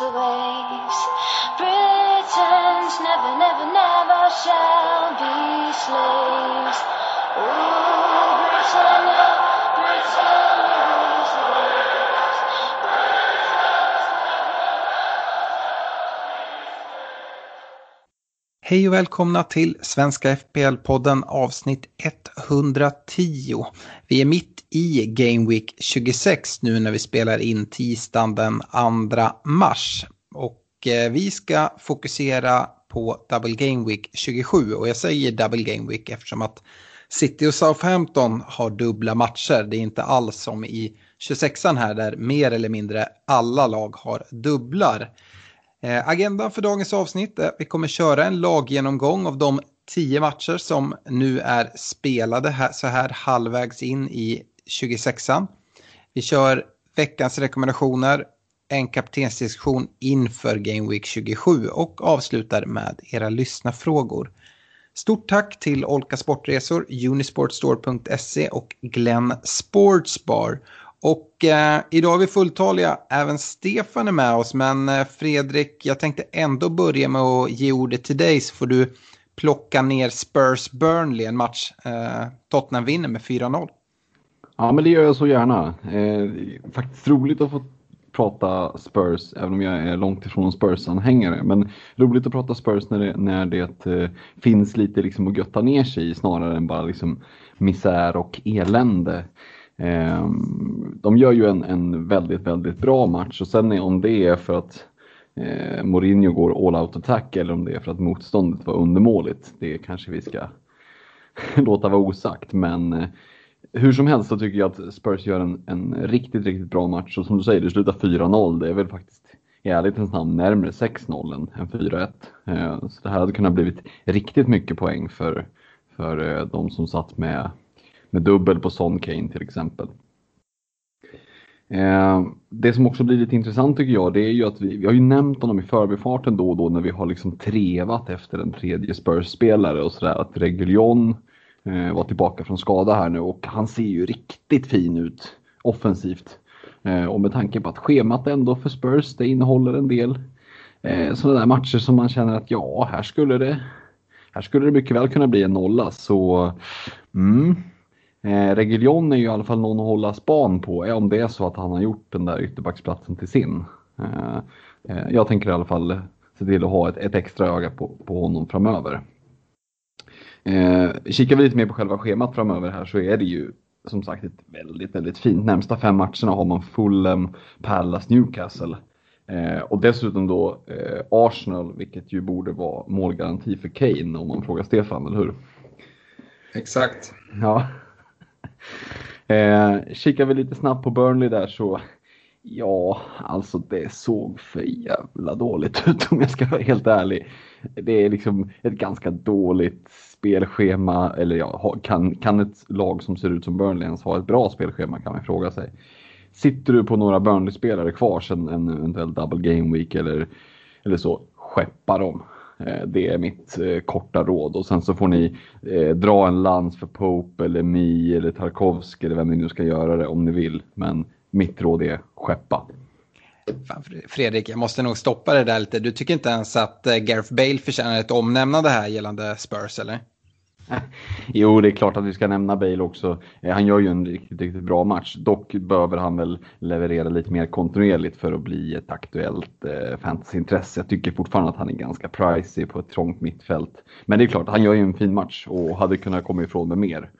Rules the waves. Britons never, never, never shall be slaves. Ooh, Britannia, Britannia rules the waves. Hej och välkomna till Svenska FPL-podden avsnitt 110. Vi är mitt i Game Week 26 nu när vi spelar in tisdagen den 2 mars. Och eh, vi ska fokusera på Double Game Week 27 och jag säger Double Game Week eftersom att City och Southampton har dubbla matcher. Det är inte alls som i 26an här där mer eller mindre alla lag har dubblar. Eh, agendan för dagens avsnitt är att vi kommer köra en laggenomgång av de tio matcher som nu är spelade här, så här halvvägs in i 26an. Vi kör veckans rekommendationer, en kaptensdiskussion inför Game Week 27 och avslutar med era lyssnafrågor. Stort tack till Olka Sportresor, Unisportstore.se och Glenn Sportsbar. Och eh, idag är vi fulltaliga, även Stefan är med oss, men eh, Fredrik, jag tänkte ändå börja med att ge ordet till dig så får du plocka ner Spurs Burnley, en match eh, Tottenham vinner med 4-0. Ja, men det gör jag så gärna. Eh, faktiskt roligt att få prata Spurs, även om jag är långt ifrån en Spurs-anhängare. Men roligt att prata Spurs när det, när det eh, finns lite liksom att götta ner sig i snarare än bara liksom misär och elände. Eh, de gör ju en, en väldigt, väldigt bra match och sen är, om det är för att eh, Mourinho går all out attack eller om det är för att motståndet var undermåligt, det kanske vi ska låta vara osagt. Men eh, hur som helst så tycker jag att Spurs gör en, en riktigt, riktigt bra match och som du säger, det slutar 4-0. Det är väl faktiskt i ärlighetens namn närmare 6-0 än, än 4-1. Eh, så det här hade kunnat blivit riktigt mycket poäng för, för eh, de som satt med, med dubbel på Son Kane till exempel. Eh, det som också blir lite intressant tycker jag, det är ju att vi, vi har ju nämnt honom i förbifarten då och då när vi har liksom trevat efter en tredje Spurs-spelare och sådär, att Reguljon eh, Eh, var tillbaka från skada här nu och han ser ju riktigt fin ut offensivt. Eh, och med tanke på att schemat ändå för Spurs, det innehåller en del eh, sådana där matcher som man känner att ja, här skulle det här skulle det mycket väl kunna bli en nolla så mm, Eh, Reguljon är ju i alla fall någon att hålla span på, eh, om det är så att han har gjort den där ytterbacksplatsen till sin. Eh, eh, jag tänker i alla fall se till att ha ett, ett extra öga på, på honom framöver. Eh, kikar vi lite mer på själva schemat framöver här så är det ju som sagt ett väldigt, väldigt fint. Närmsta fem matcherna har man Fulham, Palace, Newcastle. Eh, och dessutom då eh, Arsenal, vilket ju borde vara målgaranti för Kane om man frågar Stefan, eller hur? Exakt. Ja. Eh, kikar vi lite snabbt på Burnley där så ja, alltså det såg för jävla dåligt ut om jag ska vara helt ärlig. Det är liksom ett ganska dåligt spelschema, eller ja, kan, kan ett lag som ser ut som Burnley ens ha ett bra spelschema kan man fråga sig. Sitter du på några Burnley-spelare kvar sen en eventuell double game week eller, eller så, skeppa dem. Eh, det är mitt eh, korta råd och sen så får ni eh, dra en lans för Pope eller Mi eller Tarkovsky eller vem ni nu ska göra det om ni vill. Men mitt råd är skeppa. Fan, Fredrik, jag måste nog stoppa det där lite. Du tycker inte ens att eh, Gareth Bale förtjänar ett omnämnande här gällande Spurs, eller? jo, det är klart att vi ska nämna Bale också. Eh, han gör ju en riktigt, riktigt bra match. Dock behöver han väl leverera lite mer kontinuerligt för att bli ett aktuellt eh, fantasyintresse. Jag tycker fortfarande att han är ganska pricey på ett trångt mittfält. Men det är klart, han gör ju en fin match och hade kunnat komma ifrån med mer.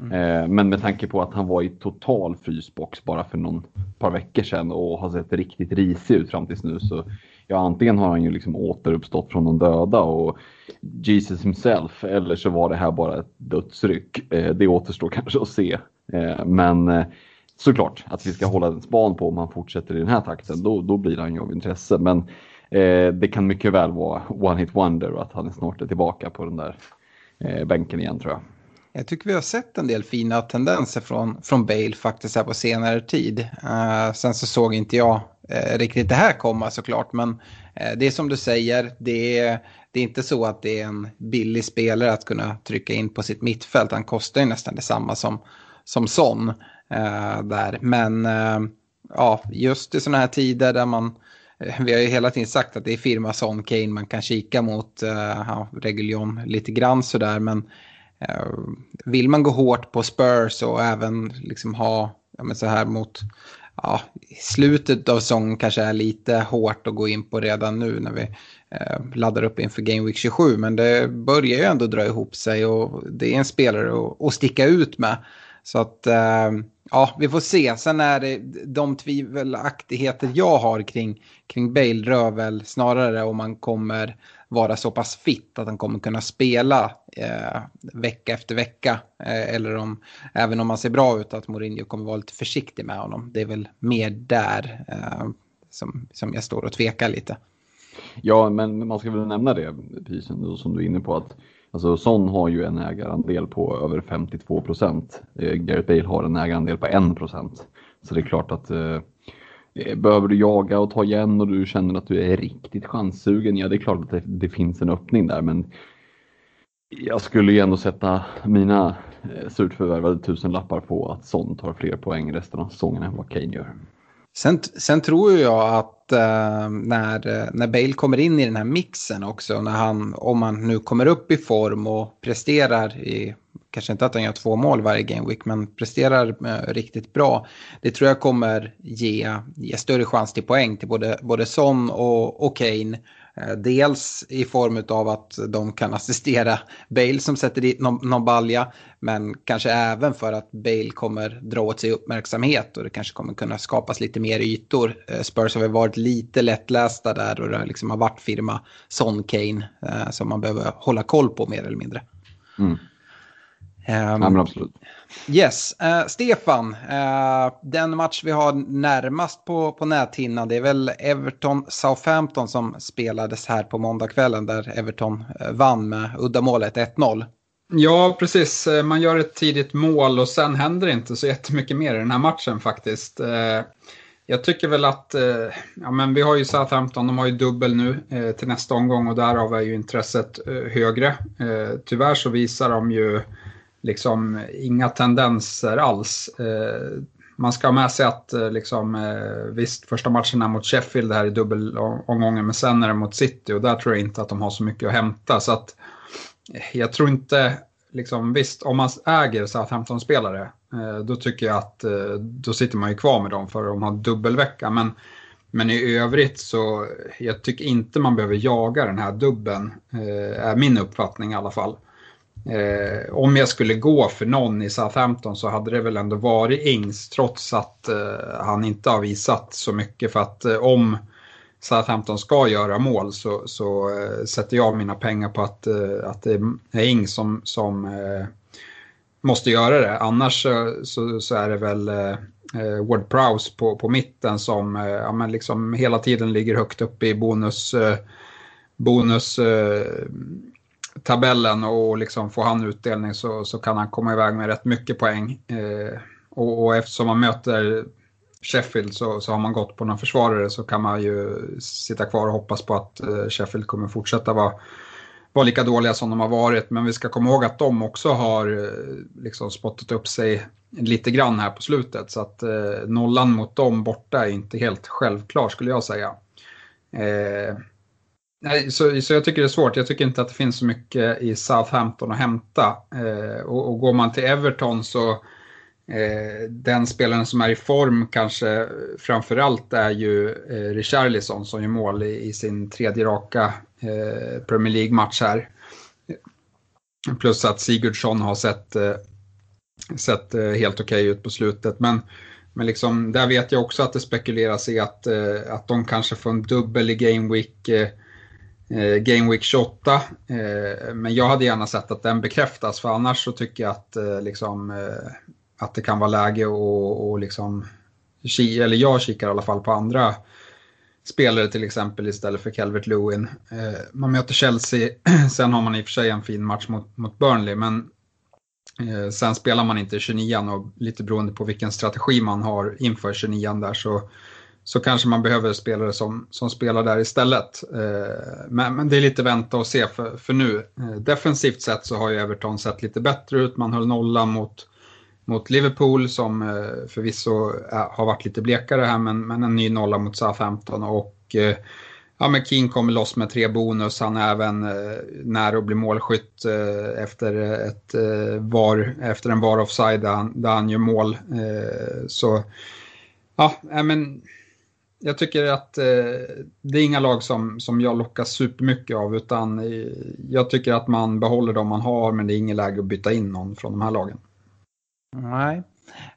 Mm. Eh, men med tanke på att han var i total frysbox bara för någon par veckor sedan och har sett riktigt risig ut fram tills nu så ja, antingen har han ju liksom återuppstått från de döda och Jesus himself eller så var det här bara ett dödsryck. Eh, det återstår kanske att se. Eh, men eh, såklart att vi ska hålla en span på om han fortsätter i den här takten. Då, då blir han ju av intresse. Men eh, det kan mycket väl vara one hit wonder och att han snart är tillbaka på den där eh, bänken igen tror jag. Jag tycker vi har sett en del fina tendenser från, från Bale faktiskt här på senare tid. Uh, sen så såg inte jag uh, riktigt det här komma såklart, men uh, det är som du säger, det är, det är inte så att det är en billig spelare att kunna trycka in på sitt mittfält. Han kostar ju nästan detsamma som, som Son där. Men ja, just i sådana här tider där man vi har ju hela tiden sagt att det är firma Son Kane man kan kika mot uh, ja, Reguljon lite grann sådär men Eh, vill man gå hårt på Spurs och även liksom ha ja, så här mot ja, slutet av säsongen kanske är lite hårt att gå in på redan nu när vi eh, laddar upp inför Game Week 27. Men det börjar ju ändå dra ihop sig och det är en spelare att, att sticka ut med. Så att eh, ja, vi får se. Sen är det de tvivelaktigheter jag har kring, kring Bale rör väl snarare om man kommer vara så pass fit att han kommer kunna spela eh, vecka efter vecka. Eh, eller om, även om han ser bra ut, att Mourinho kommer vara lite försiktig med honom. Det är väl mer där eh, som, som jag står och tvekar lite. Ja, men man ska väl nämna det, precis som du är inne på, att Alltså Son har ju en ägarandel på över 52 procent. Eh, Gareth Bale har en ägarandel på 1 procent. Så det är klart att Eh, Eh, behöver du jaga och ta igen och du känner att du är riktigt chanssugen, ja det är klart att det, det finns en öppning där men jag skulle ju ändå sätta mina eh, surt förvärvade tusenlappar på att Son tar fler poäng resten av säsongen än vad Kane gör. Sen, sen tror jag att uh, när, när Bale kommer in i den här mixen också, när han, om han nu kommer upp i form och presterar i kanske inte att han gör två mål varje game week, men presterar eh, riktigt bra. Det tror jag kommer ge, ge större chans till poäng till både, både Son och, och Kane. Eh, dels i form av att de kan assistera Bale som sätter dit någon, någon balja. Men kanske även för att Bale kommer dra åt sig uppmärksamhet och det kanske kommer kunna skapas lite mer ytor. Eh, Spurs har väl varit lite lättlästa där och det liksom har varit firma Son Kane eh, som man behöver hålla koll på mer eller mindre. Mm. Um, ja, men absolut. Yes, uh, Stefan, uh, den match vi har närmast på, på näthinnan det är väl Everton-Southampton som spelades här på måndagskvällen där Everton uh, vann med uddamålet 1-0. Ja, precis. Man gör ett tidigt mål och sen händer det inte så jättemycket mer i den här matchen faktiskt. Jag tycker väl att, ja men vi har ju Southampton, de har ju dubbel nu till nästa omgång och därav är ju intresset högre. Tyvärr så visar de ju liksom inga tendenser alls. Eh, man ska ha med sig att eh, liksom, eh, visst, första matchen är mot Sheffield, här i dubbelomgången, men sen är det mot City och där tror jag inte att de har så mycket att hämta. Så att eh, jag tror inte, liksom, visst, om man äger Southampton-spelare, eh, då tycker jag att då sitter man ju kvar med dem för de har dubbelvecka. Men, men i övrigt så, jag tycker inte man behöver jaga den här dubben, är min uppfattning i alla fall. Eh, om jag skulle gå för någon i Southampton så hade det väl ändå varit Ings trots att eh, han inte har visat så mycket. För att eh, om Southampton ska göra mål så, så eh, sätter jag mina pengar på att, eh, att det är Ings som, som eh, måste göra det. Annars eh, så, så är det väl eh, eh, Ward Prowse på, på mitten som ja, men liksom hela tiden ligger högt upp i bonus, bonus tabellen och liksom får han utdelning så, så kan han komma iväg med rätt mycket poäng. Eh, och, och, eftersom man möter Sheffield så, så har man gått på någon försvarare så kan man ju sitta kvar och hoppas på att eh, Sheffield kommer fortsätta vara, var lika dåliga som de har varit. Men vi ska komma ihåg att de också har eh, liksom spottat upp sig lite grann här på slutet. Så att eh, nollan mot dem borta är inte helt självklar skulle jag säga. Eh, Nej, så, så jag tycker det är svårt. Jag tycker inte att det finns så mycket i Southampton att hämta. Eh, och, och går man till Everton så eh, den spelaren som är i form kanske framförallt är ju eh, Richarlison som gör mål i, i sin tredje raka eh, Premier League-match här. Plus att Sigurdsson har sett, eh, sett eh, helt okej okay ut på slutet. Men, men liksom, där vet jag också att det spekuleras i att, eh, att de kanske får en dubbel i Game Week eh, eh, Game Week 28. Eh, men jag hade gärna sett att den bekräftas för annars så tycker jag att, eh, liksom, eh, att det kan vara läge och, och liksom, eller jag kikar i alla fall på andra spelare till exempel istället för Calvert Lewin. Eh, man möter Chelsea, sen har man i och för sig en fin match mot, mot Burnley men eh, sen spelar man inte 29 och lite beroende på vilken strategi man har inför 29 där så så kanske man behöver spelare som, som spelar där istället. Eh, men, men, det är lite vänta och se för, för nu. Eh, defensivt sett så har ju Everton sett lite bättre ut. Man höll nolla mot, mot Liverpool som eh, förvisso eh, har varit lite blekare här men, men en ny nolla mot Southampton. Och eh, ja, men King kommer loss med tre bonus. Han är även eh, nära att bli målskytt efter, ett, var, efter en var offside där han, där han gör mål. så ja, men jag tycker att eh, det är inga lag som, som jag lockas supermycket av utan eh, jag tycker att man behåller de man har men det är inget läge att byta in någon från de här lagen. Nej,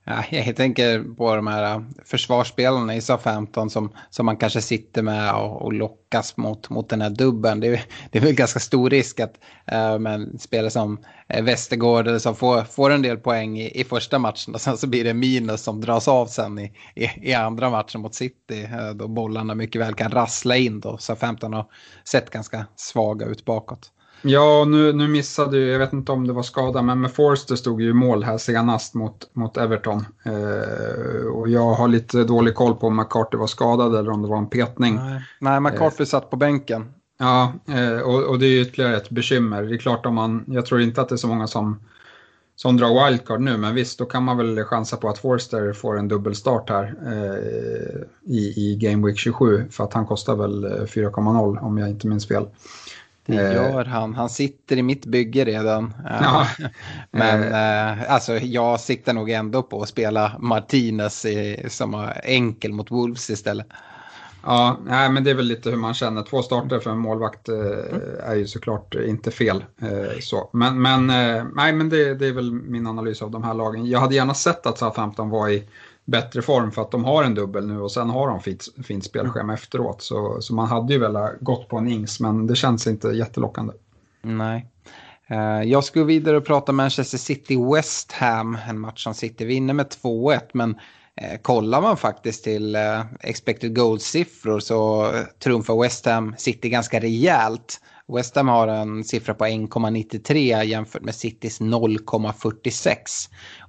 Ja, jag tänker på de här försvarsspelarna i SA-15 som, som man kanske sitter med och, och lockas mot, mot den här dubben. Det, är, det är väl ganska stor risk att äh, men spelare som eh, Västergård eller som får, får en del poäng i, i första matchen och sen så blir det minus som dras av sen i, i, i andra matchen mot City. Äh, då bollarna mycket väl kan rassla in då. SA-15 har sett ganska svaga ut bakåt. Ja, nu, nu missade ju, jag vet inte om det var skada, men med Forster stod ju mål här senast mot, mot Everton. Eh, och jag har lite dålig koll på om McCarthy var skadad eller om det var en petning. Nej, Nej McCarthy eh, satt på bänken. Ja, eh, och, och, det är ytterligare ett bekymmer. Det är klart om man, jag tror inte att det är så många som, som drar wildcard nu, men visst, då kan man väl chansa på att Forster får en dubbelstart här eh, i, i Game Week 27, för att han kostar väl 4,0 om jag inte minns fel. Det eh, gör han. Han sitter i mitt bygge redan. Ja. Men eh, alltså, jag siktar nog ändå på att spela Martinez i, som enkel mot Wolves istället. Ja, nej, men det är väl lite hur man känner. Två starter för en målvakt eh, är ju såklart inte fel. Eh, så. Men, men, eh, nej, men det, det, är väl min analys av de här lagen. Jag hade gärna sett att Southampton var i bättre form för att de har en dubbel nu och sen har de fint, fint spelschema mm. efteråt. Så, så man hade ju velat gått på en ings men det känns inte jättelockande. Nej. Uh, jag skulle vidare och prata Manchester City-West Ham, en match som City vinner med 2-1 men uh, kollar man faktiskt till uh, expected goals-siffror så trumfar West Ham City ganska rejält. West Ham har en siffra på 1,93 jämfört med Citys 0,46.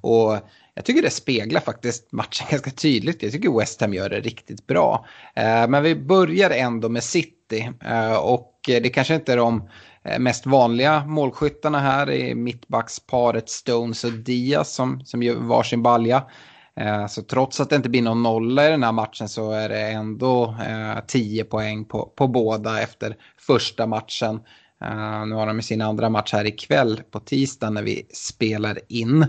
Och jag tycker det speglar faktiskt matchen ganska tydligt. Jag tycker West Ham gör det riktigt bra. Eh, men vi börjar ändå med City. Eh, och det kanske inte är de eh, mest vanliga målskyttarna här i mittbacksparet Stones och Diaz som, som gör varsin balja. Så trots att det inte blir någon nolla i den här matchen så är det ändå 10 poäng på, på båda efter första matchen. Nu har de sin andra match här ikväll på tisdag när vi spelar in.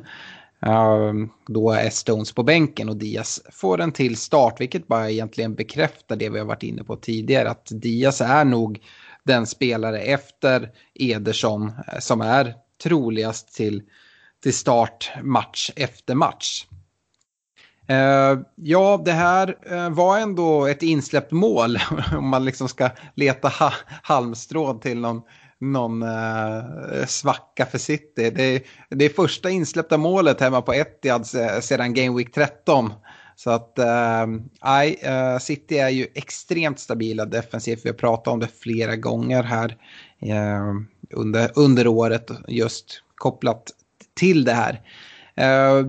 Ehm, då är Stones på bänken och Diaz får en till start, vilket bara egentligen bekräftar det vi har varit inne på tidigare, att Diaz är nog den spelare efter Ederson eh, som är troligast till, till start match efter match. Uh, ja, det här uh, var ändå ett insläppt mål om man liksom ska leta ha halmstrån till någon någon eh, svacka för City. Det, det är första insläppta målet hemma på Etihad sedan Game Week 13. Så att eh, eh, City är ju extremt stabila defensivt. Vi har pratat om det flera gånger här eh, under, under året just kopplat till det här. Eh,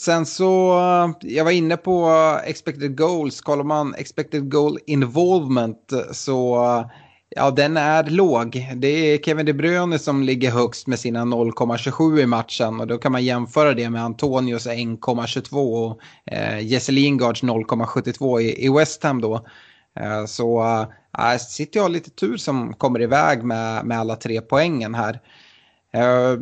sen så, eh, jag var inne på expected goals. Kollar man expected goal involvement så eh, Ja, den är låg. Det är Kevin De Bruyne som ligger högst med sina 0,27 i matchen och då kan man jämföra det med Antonios 1,22 och eh, Jesse Lingards 0,72 i, i West Ham då. Eh, så eh, City har lite tur som kommer iväg med, med alla tre poängen här. Eh,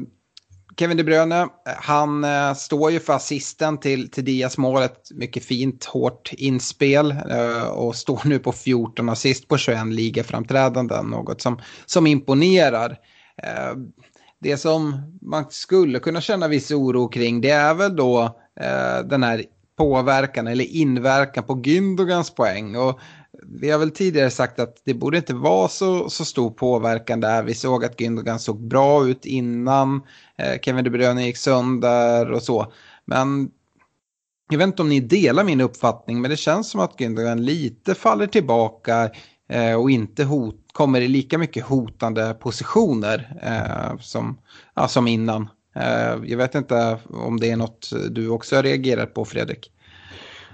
Kevin De Bruyne, han eh, står ju för assisten till, till Dias målet. Mycket fint, hårt inspel eh, och står nu på 14 assist på 21 ligaframträdanden. Något som, som imponerar. Eh, det som man skulle kunna känna viss oro kring det är väl då eh, den här påverkan eller inverkan på Gündogans poäng. Och vi har väl tidigare sagt att det borde inte vara så, så stor påverkan där. Vi såg att Gündogan såg bra ut innan eh, Kevin De Bruyne gick sönder och så. Men jag vet inte om ni delar min uppfattning, men det känns som att Gündogan lite faller tillbaka eh, och inte hot, kommer i lika mycket hotande positioner eh, som, ja, som innan. Eh, jag vet inte om det är något du också har reagerat på, Fredrik.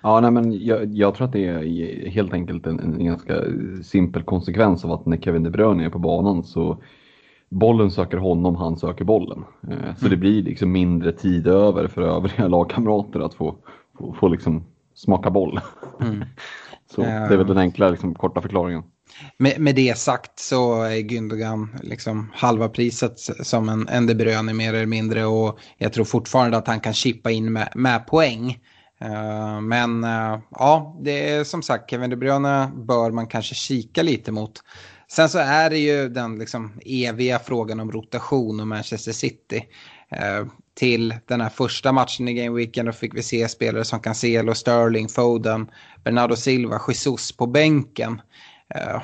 Ja, nej, men jag, jag, tror att det är helt enkelt en, en, ganska simpel konsekvens av att när Kevin De Bruyne är på banan så bollen söker honom, han söker bollen. Eh, så mm. det blir liksom mindre tid över för övriga lagkamrater att få, få, få liksom smaka boll. Mm. så det är väl den enkla liksom, korta förklaringen. Med, med det sagt så är Gündogan liksom halva priset som en, en De Bruyne mer eller mindre och jag tror fortfarande att han kan chippa in med, med poäng. Eh, men uh, ja, det är som sagt Kevin De Bruyne bör man kanske kika lite mot. Sen så är det ju den liksom eviga frågan om rotation och Manchester City. Uh, till den här första matchen i Game Weekend då fick vi se spelare som Cancelo, Sterling, Foden, Bernardo Silva, Jesus på bänken.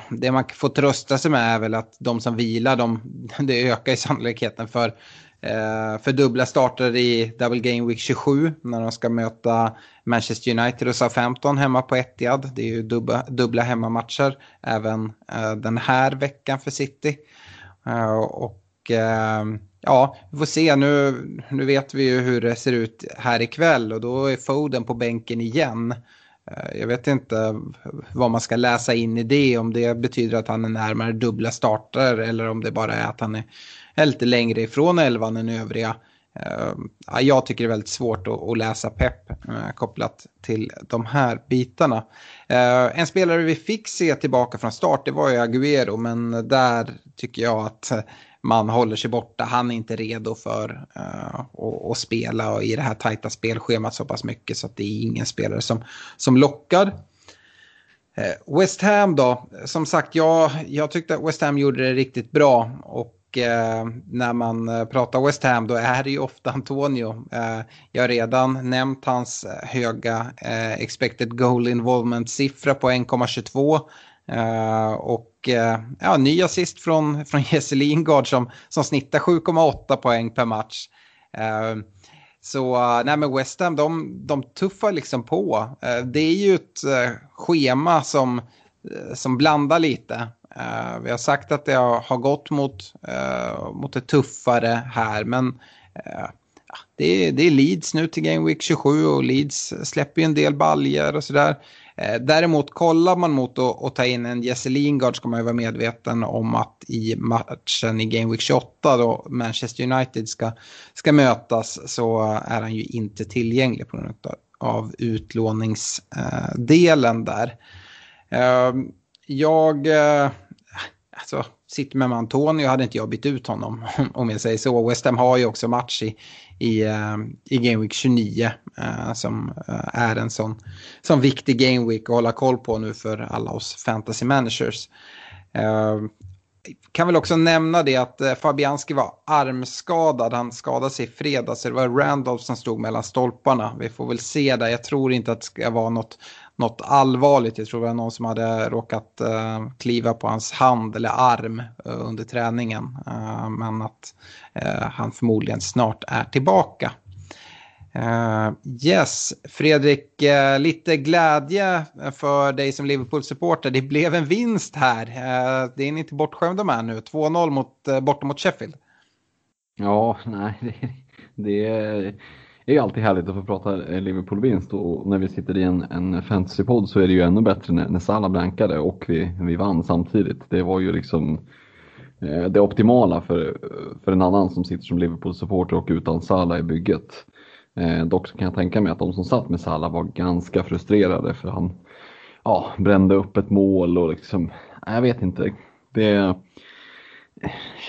Det man får trösta sig med är väl att de som vilar, de, det ökar i sannolikheten för Eh, för dubbla starter i Double Game Week 27 när de ska möta Manchester United och Southampton hemma på Etihad. Det är ju dubbla, dubbla hemmamatcher även eh, den här veckan för City. Eh, och eh, ja, vi får se. Nu, nu vet vi ju hur det ser ut här ikväll och då är Foden på bänken igen. Eh, jag vet inte vad man ska läsa in i det, om det betyder att han är närmare dubbla starter eller om det bara är att han är är lite längre ifrån elvan än övriga. Eh, jag tycker det är väldigt svårt att, läsa pepp eh, kopplat till de här bitarna. Eh, en spelare vi fick se tillbaka från start det var ju Aguero men där tycker jag att man håller sig borta. Han är inte redo för att, att spela i det här tajta spelschemat så pass mycket så att det är ingen spelare som, som lockar. West Ham då, som sagt jag, jag tyckte att West Ham gjorde det riktigt bra och och eh, när man eh, pratar West Ham då är det ju ofta Antonio. Eh, jag har redan nämnt hans eh, höga eh, expected goal involvement-siffra på 1,22. Eh, och ja, ny assist från, från Jesse Lingard som, som snittar 7,8 poäng per match. Så nej men West Ham, de, de tuffar liksom på. det är ju ett schema som, som blandar lite. Uh, vi har sagt att det har, gått mot, uh, mot det tuffare här, men uh, det, är, det är Leeds nu till Game Week 27 och Leeds släpper ju en del baljer och sådär. Däremot kollar man mot att ta in en Jesse Lingard ska man ju vara medveten om att i matchen i Game Week 28 då Manchester United ska, ska mötas så är han ju inte tillgänglig på grund av utlåningsdelen där. Ehm, jag eh, alltså, sitter med Antonio hade inte jag bytt ut honom om jag säger så. West Ham har ju också match i, i, eh, i Game Week 29 eh, som eh, är en sån, sån viktig Game Week att hålla koll på nu för alla oss fantasy managers. Eh, kan väl också nämna det att Fabianski var armskadad. Han skadade sig i fredags. Det var Randolph som stod mellan stolparna. Vi får väl se där. Jag tror inte att det ska vara något något allvarligt. Jag tror det var någon som hade råkat eh, kliva på hans hand eller arm eh, under träningen. Eh, men att eh, han förmodligen snart är tillbaka. Eh, yes, Fredrik, eh, lite glädje för dig som Liverpool-supporter. Det blev en vinst här. det är ni inte bortskämda med nu. 2-0 mot, borta mot Sheffield. Ja, nej, det, det det är alltid härligt att få prata eh, Liverpool-vinst och när vi sitter i en, en fantasypodd så är det ju ännu bättre när, när Salah blankade och vi, vi vann samtidigt. Det var ju liksom eh, det optimala för, för en annan som sitter som Liverpool-supporter och utan Salah i bygget. Eh, dock kan jag tänka mig att de som satt med Salah var ganska frustrerade för han, ja, brände upp ett mål och liksom, jag vet inte. Det eh,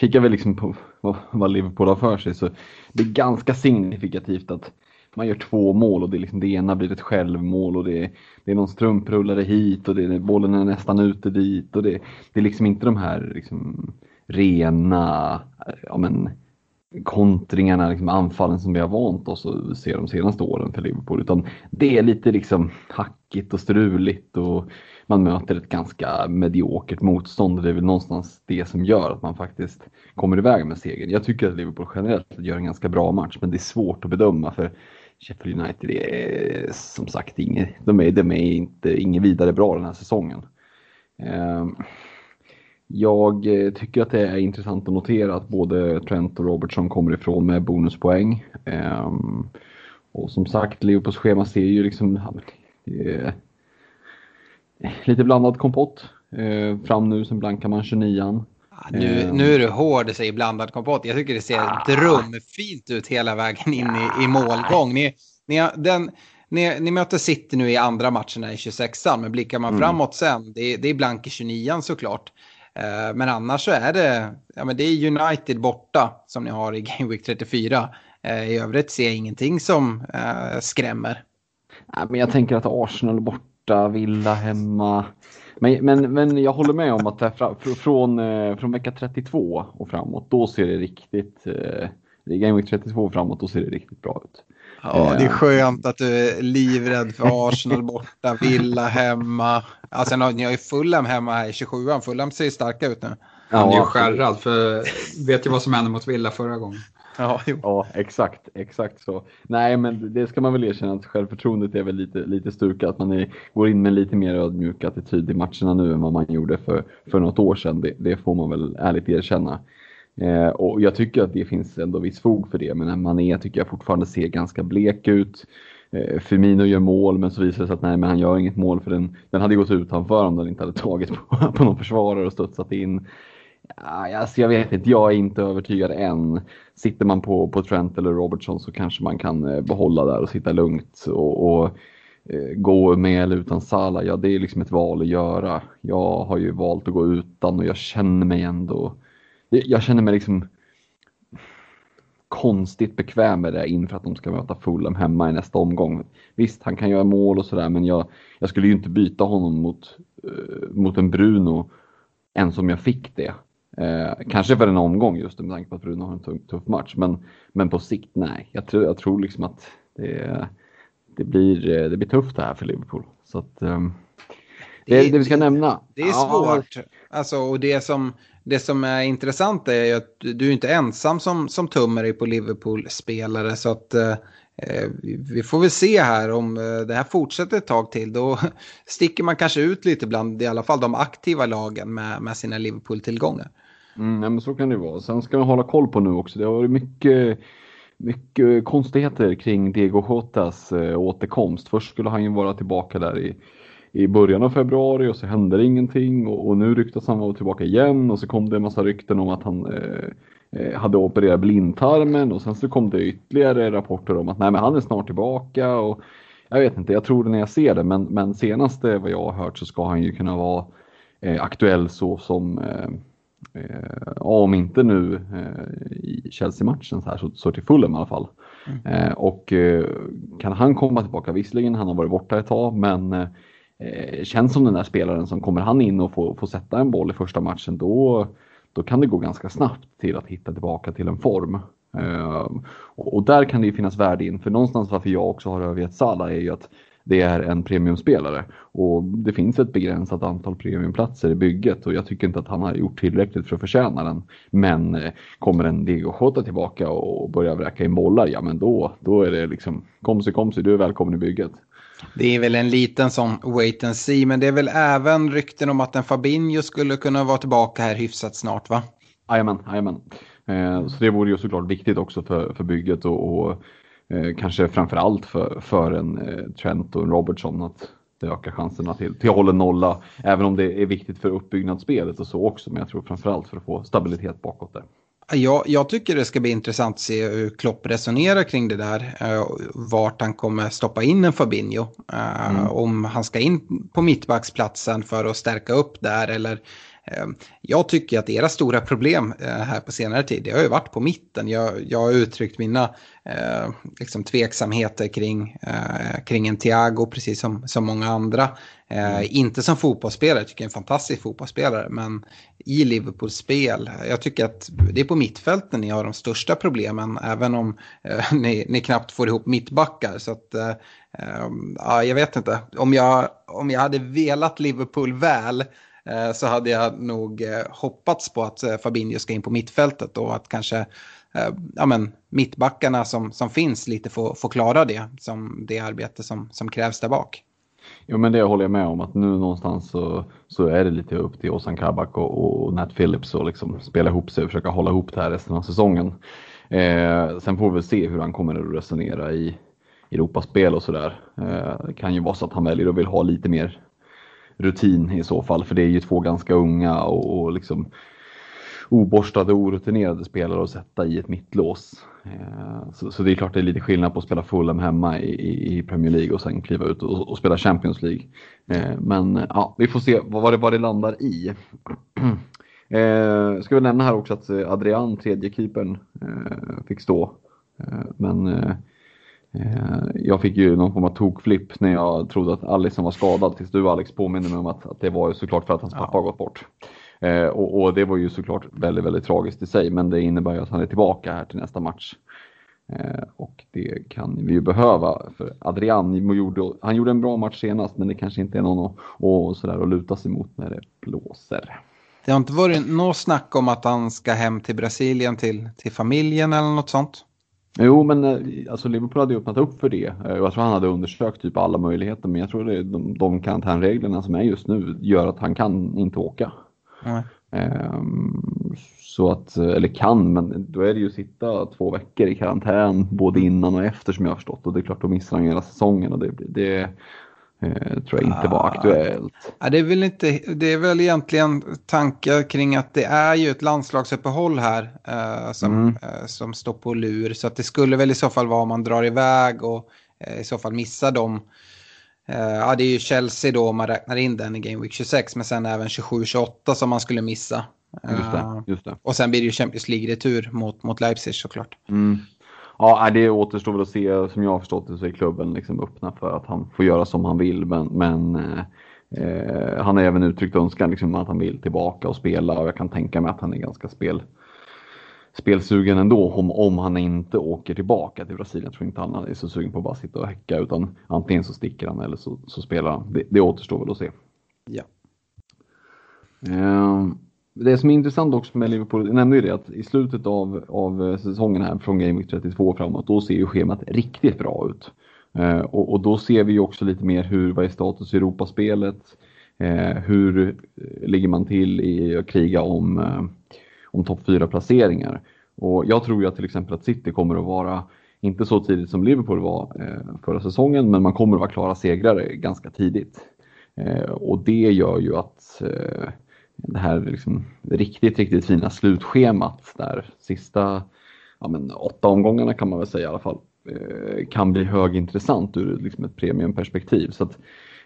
kikar vi liksom på vad Liverpool har för sig så det är ganska signifikativt att man gör två mål och det, är liksom, det ena blir ett självmål och det är, det är någon strumprullare hit och det, bollen är nästan ute dit och det, det är liksom inte de här liksom, rena ja, men, kontringarna, liksom anfallen som vi har vant oss att se de senaste åren för Liverpool. Utan det är lite liksom hackigt och struligt och man möter ett ganska mediokert motstånd. Det är väl någonstans det som gör att man faktiskt kommer iväg med segern. Jag tycker att Liverpool generellt gör en ganska bra match, men det är svårt att bedöma för Sheffield United är som sagt inget, de är, de är inte inget vidare bra den här säsongen. Ehm, jag eh, tycker att det är intressant att notera att både Trent och Robertson kommer ifrån med bonuspoäng. Ehm, och som sagt, Liverpools schema ser ju liksom eh, lite blandad kompott. Eh, fram nu, sen blankar man 29 ja, nu, eh. nu är du hård säger blandad kompott. Jag tycker det ser ah. drömfint ut hela vägen in i, i målgång. Ni, ni, den, ni, ni möter City nu i andra matcherna i 26an, men blickar man mm. framåt sen, det, det är blank i 29an såklart. Eh, men annars så är det, ja, men det är United borta som ni har i Game Week 34. Eh, I övrigt ser jag ingenting som eh, skrämmer. Ja, men jag tänker att Arsenal borta borta, Villa hemma. Men, men, men jag håller med om att fra, från, eh, från vecka 32 och framåt, då ser det riktigt, eh, Game Week 32 och framåt, då ser det riktigt bra ut. Ja, det är eh. skönt att du är livrädd för Arsenal borta, Villa hemma. Alltså, ni har ju Fulham hemma här i 27an. Fulham ser starka ut nu. Han är ju skärrad för vet ju vad som hände mot Villa förra gången. Ja, ja, exakt, exakt så. Nej, men det ska man väl erkänna att självförtroendet är väl lite, lite stukat. Man är, går in med lite mer ödmjuk attityd i matcherna nu än vad man gjorde för, för något år sedan. Det, det får man väl ärligt erkänna. Eh, och jag tycker att det finns ändå viss fog för det, men Mané tycker jag fortfarande ser ganska blek ut. Eh, Firmino gör mål, men så visar det sig att nej, men han gör inget mål för den, den hade gått utanför om den inte hade tagit på, på någon försvarare och studsat in. Alltså jag vet inte, jag är inte övertygad än. Sitter man på, på Trent eller Robertson så kanske man kan eh, behålla där och sitta lugnt och, och eh, gå med eller utan Salah. Ja, det är liksom ett val att göra. Jag har ju valt att gå utan och jag känner mig ändå, jag känner mig liksom konstigt bekväm med det inför att de ska möta Fulham hemma i nästa omgång. Visst, han kan göra mål och sådär, men jag, jag skulle ju inte byta honom mot, eh, mot en Bruno än som jag fick det. Eh, kanske för en omgång just med tanke på att Bruno har en tuff, tuff match. Men, men på sikt, nej. Jag tror, jag tror liksom att det, det, blir, det blir tufft det här för Liverpool. Så att, um, det, det, det, vi ska nämna. Det är ja, svårt. Alltså, och det som, det som är intressant är att du är inte ensam som, som tummar dig på Liverpool-spelare. Så att eh, Eh, vi får väl se här om eh, det här fortsätter ett tag till. Då sticker man kanske ut lite bland i alla fall de aktiva lagen med, med sina Liverpool-tillgångar. Mm, ja, men så kan det vara. Sen ska man hålla koll på nu också. Det har varit mycket, mycket konstigheter kring Diego Jotas eh, återkomst. Först skulle han ju vara tillbaka där i, i början av februari och så hände det ingenting och, och nu ryktas han vara tillbaka igen och så kom det en massa rykten om att han eh, hade opererat blindtarmen och sen så kom det ytterligare rapporter om att nej men han är snart tillbaka och jag vet inte, jag tror det när jag ser det men, men senaste vad jag har hört så ska han ju kunna vara eh, aktuell så som eh, Eh, om inte nu eh, i Chelsea-matchen så, här, så, så till Fulham i alla fall. Mm. Eh, och eh, kan han komma tillbaka, visserligen han har varit borta ett tag, men eh, känns som den där spelaren som kommer han in och får, får sätta en boll i första matchen då, då kan det gå ganska snabbt till att hitta tillbaka till en form. Ehm, och, där kan det ju finnas värde in, för någonstans varför jag också har övergett Salah är ju att det är en premiumspelare. Och det finns ett begränsat antal premiumplatser i bygget och jag tycker inte att han har gjort tillräckligt för att förtjäna den. Men eh, kommer en Diego Jota tillbaka och börjar vräka in bollar, ja men då, då är det liksom komsi komsi, du är välkommen i bygget. Det är väl en liten sån wait and see, men det är väl även rykten om att en Fabinho skulle kunna vara tillbaka här hyfsat snart va? Jajamän, jajamän. Eh, så det vore ju såklart viktigt också för, för bygget och, och Eh, kanske framförallt för, för en eh, Trent och en Robertson att det ökar chanserna till, till hållen nolla. Även om det är viktigt för uppbyggnadsspelet och så också. Men jag tror framförallt för att få stabilitet bakåt där. Jag, jag, tycker det ska bli intressant att se hur Klopp resonerar kring det där. Uh, vart han kommer stoppa in en Fabinho. Uh, mm. Om han ska in på mittbacksplatsen för att stärka upp där eller jag tycker att era stora problem eh, här på senare tid, det har ju varit på mitten. Jag, jag har uttryckt mina eh, liksom tveksamheter kring, eh, kring en Thiago, precis som, som många andra. Eh, mm. Inte som fotbollsspelare, jag tycker jag är en fantastisk fotbollsspelare, men i Liverpools spel. Jag tycker att det är på mittfälten ni har de största problemen, även om eh, ni, ni, knappt får ihop mittbackar. Så att, eh, ja, jag vet inte, om jag, om jag hade velat Liverpool väl Eh, Eh, så hade jag nog eh, hoppats på att eh, Fabinho ska in på mittfältet och att kanske ja, men, mittbackarna som, som finns lite får, får klara det, som det arbete som, som krävs där bak. Jo men det håller jag med om att nu någonstans så, så är det lite upp till Ozan Kabak och, och Nat Phillips att liksom spela ihop sig och försöka hålla ihop det här resten av säsongen. Eh, sen får vi väl se hur han kommer att resonera i Europaspel och sådär. Eh, det kan ju vara så att han väljer att vill ha lite mer rutin i så fall. För det är ju två ganska unga och, och liksom oborstade, orutinerade spelare att sätta i ett mittlås. Eh, så, så, det är klart det är lite skillnad på att spela Fulham hemma i, i Premier League och sen kliva ut och, och spela Champions League. Eh, men ja, vi får se vad det, vad det landar i. Eh, ska vi nämna här också att eh, Adrian, tredje keepern, eh, fick stå. Eh, men Eh, jag fick ju någon form av tokflipp när jag trodde att Alisson var skadad tills du Alex påminner mig om att, att det var ju såklart för att hans pappa ja. gått bort. Eh, och, och, det var ju såklart väldigt, väldigt tragiskt i sig, men det innebär ju att han är tillbaka här till nästa match. Eh, och det kan vi ju behöva, för Adrian gjorde, han gjorde en bra match senast, men det kanske inte är någon att, och sådär, att luta sig mot när det blåser. Det har inte varit något snack om att han ska hem till Brasilien till, till familjen eller något sånt? Jo, men eh, alltså Liverpool hade ju öppnat upp för det. Eh, jag tror han hade undersökt typ alla möjligheter, men jag tror det är de, de karantänreglerna som är just nu gör att han kan inte åka. Mm. Så att, eller kan, men då är det ju att sitta två veckor i karantän både innan och efter som jag har förstått och det är klart då missar han hela säsongen och det, det, Eh, tror jag inte var ah. aktuellt. Ja, det, är väl inte, det är väl egentligen tankar kring att det är ju ett landslagsuppehåll här eh, som, mm. eh, som står på lur. Så att det skulle väl i så fall vara om man drar iväg och eh, i så fall missar dem. Eh, ja, det är ju Chelsea då om man räknar in den i Game Week 26 men sen även 27-28 som man skulle missa. Just det, eh, just det. Och sen blir det ju Champions League-retur mot, mot Leipzig såklart. Mm. Ja, det återstår väl att se. Som jag har förstått det så är klubben liksom öppna för att han får göra som han vill. Men, men eh, han har även uttryckt önskan liksom att han vill tillbaka och spela och jag kan tänka mig att han är ganska spel, spelsugen ändå om, om han inte åker tillbaka till Brasilien. Jag tror inte han är så sugen på att bara sitta och häcka utan antingen så sticker han eller så, så spelar han. Det, det återstår väl att se. Ja. Eh, det som är intressant också med Liverpool, jag nämnde ju det att i slutet av, av säsongen här från Game Week 32 framåt, då ser ju schemat riktigt bra ut. Eh, och, och, då ser vi ju också lite mer hur, vad är status i Europaspelet? Eh, hur eh, ligger man till i att kriga om, eh, om topp 4 placeringar? Och jag tror ju att till exempel att City kommer att vara, inte så tidigt som Liverpool var eh, förra säsongen, men man kommer att vara klara segrare ganska tidigt. Eh, och det gör ju att eh, det här liksom riktigt, riktigt fina slutschemat där sista ja, men åtta omgångarna kan man väl säga i alla fall eh, kan bli högintressant ur liksom ett premiumperspektiv. Så att,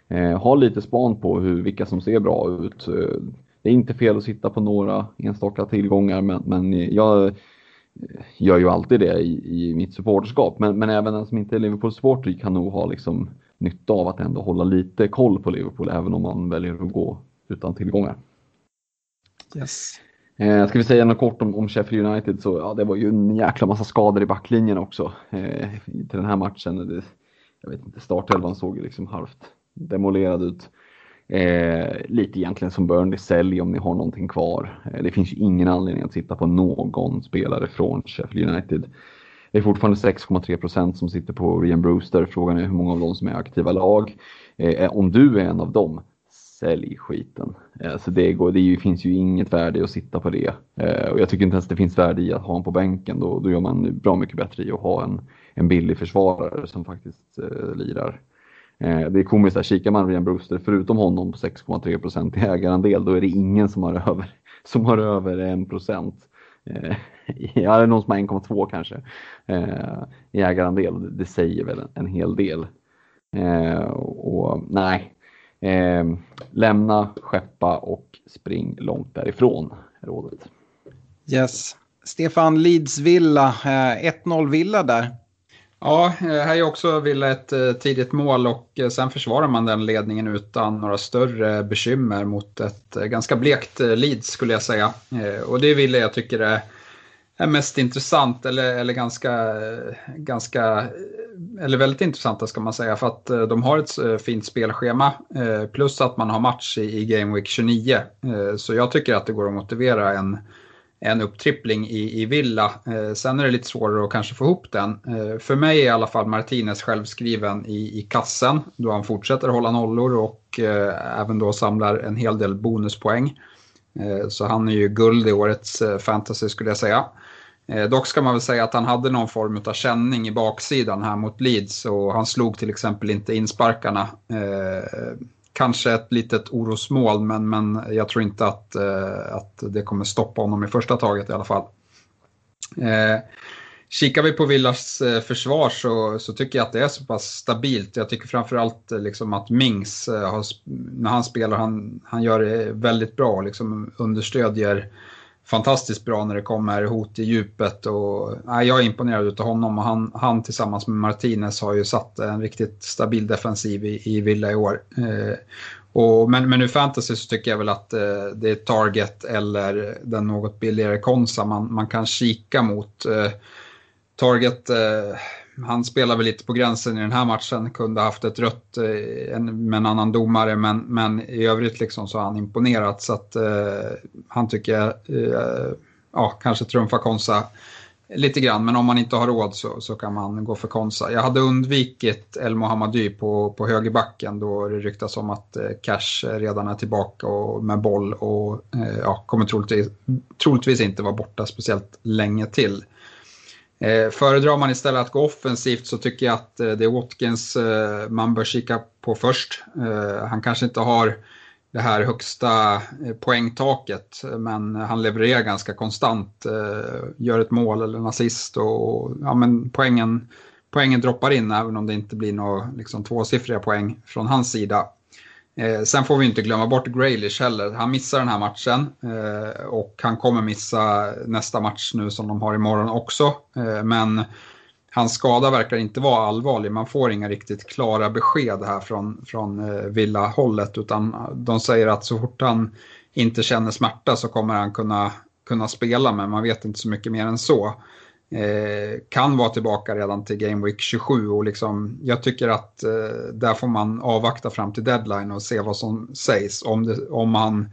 eh, ha lite span på hur, vilka som ser bra ut. Eh, det är inte fel att sitta på några enstaka tillgångar men, men jag eh, gör ju alltid det i, i mitt supporterskap. Men, men även den som inte är Liverpool-supporter kan nog ha liksom nytta av att ändå hålla lite koll på Liverpool även om man väljer att gå utan tillgångar. Yes. Eh, ska vi säga något kort om, om Sheffield United så ja, det var ju en jäkla massa skador i backlinjen också eh, till den här matchen. Det, jag vet inte, startelvan såg ju liksom halvt demolerad ut. Eh, lite egentligen som Burnley, sälj om ni har någonting kvar. Eh, det finns ju ingen anledning att sitta på någon spelare från Sheffield United. Det är fortfarande 6,3 procent som sitter på Rian Brewster. Frågan är hur många av dem som är aktiva lag. Eh, om du är en av dem, sälj skiten. Eh, så det, går, det finns ju inget värde i att sitta på det. Eh, och jag tycker inte ens det finns värde i att ha honom på bänken. Då, då gör man bra mycket bättre i att ha en, en billig försvarare som faktiskt eh, lirar. Eh, det är komiskt, där, kikar man Ryan Brewster, förutom honom på 6,3 procent i ägarandel, då är det ingen som har över, som har över 1 procent. Eh, ja, det är någon som har 1,2 kanske eh, i ägarandel. Det säger väl en, en hel del. Eh, och nej, eh, lämna, skeppa och spring långt därifrån, rådet. Yes. Stefan Leeds Villa, 1-0 eh, Villa där. Ja, eh, här är också Villa ett eh, tidigt mål och sen försvarar man den ledningen utan några större bekymmer mot ett ganska blekt Leeds skulle jag säga. Och det är Villa jag tycker är, är mest intressant eller, eller ganska, ganska, eller väldigt intressanta ska man säga för att eh, de har ett eh, fint spelschema eh, plus att man har match i, i Game Week 29. Så jag tycker att det går att motivera en en upptrippling i, i Villa. Sen är det lite svårare att kanske få ihop den. För mig är i alla fall Martinez självskriven i, i kassen då han fortsätter hålla nollor och även då samlar en hel del bonuspoäng. Så han är ju guld i årets fantasy skulle jag säga. Eh, dock ska man väl säga att han hade någon form av känning i baksidan här mot Leeds och han slog till exempel inte insparkarna eh, kanske ett litet orosmål men, men jag tror inte att, eh, att det kommer stoppa honom i första taget i alla fall. Eh, kikar vi på Villas eh, försvar så, så tycker jag att det är så pass stabilt. Jag tycker framförallt eh, liksom att Mings, har, när han spelar, han, han gör det väldigt bra. Liksom understödjer fantastiskt bra när det kommer hot i djupet. Och, nej, jag är imponerad av honom och han, han tillsammans med Martinez har ju satt en riktigt stabil defensiv i, i Villa i år. Eh, och, men, men ur fantasy så tycker jag väl att eh, det är Target eller den något billigare Konsa man, man kan kika mot. Eh, Target eh, han spelar väl lite på gränsen i den här matchen, kunde haft ett rött eh, med en annan domare, men, men i övrigt liksom så har han imponerat. Så att eh, han tycker, eh, ja, kanske trumfar Konsa lite grann, men om man inte har råd så, så kan man gå för Konsa. Jag hade undvikit El Mohammadi på, på högerbacken då det ryktas om att eh, Cash redan är tillbaka och, med boll och eh, ja, kommer troligtvis, troligtvis inte vara borta speciellt länge till. Eh, föredrar man istället att gå offensivt så tycker jag att eh, det är Watkins eh, man bör kika på först. Eh, han kanske inte har det här högsta eh, poängtaket men han levererar ganska konstant. Eh, gör ett mål eller en assist och ja, men poängen, poängen droppar in även om det inte blir några liksom, tvåsiffriga poäng från hans sida. Eh, sen får vi inte glömma bort Graylish heller. Han missar den här matchen eh, och han kommer missa nästa match nu som de har imorgon också. Eh, men hans skada verkar inte vara allvarlig. Man får inga riktigt klara besked här från, från eh, Villa-hållet utan de säger att så fort han inte känner smärta så kommer han kunna, kunna spela men man vet inte så mycket mer än så. Eh, kan vara tillbaka redan till Game Week 27 och liksom, jag tycker att eh, där får man avvakta fram till deadline och se vad som sägs. Om det, om han,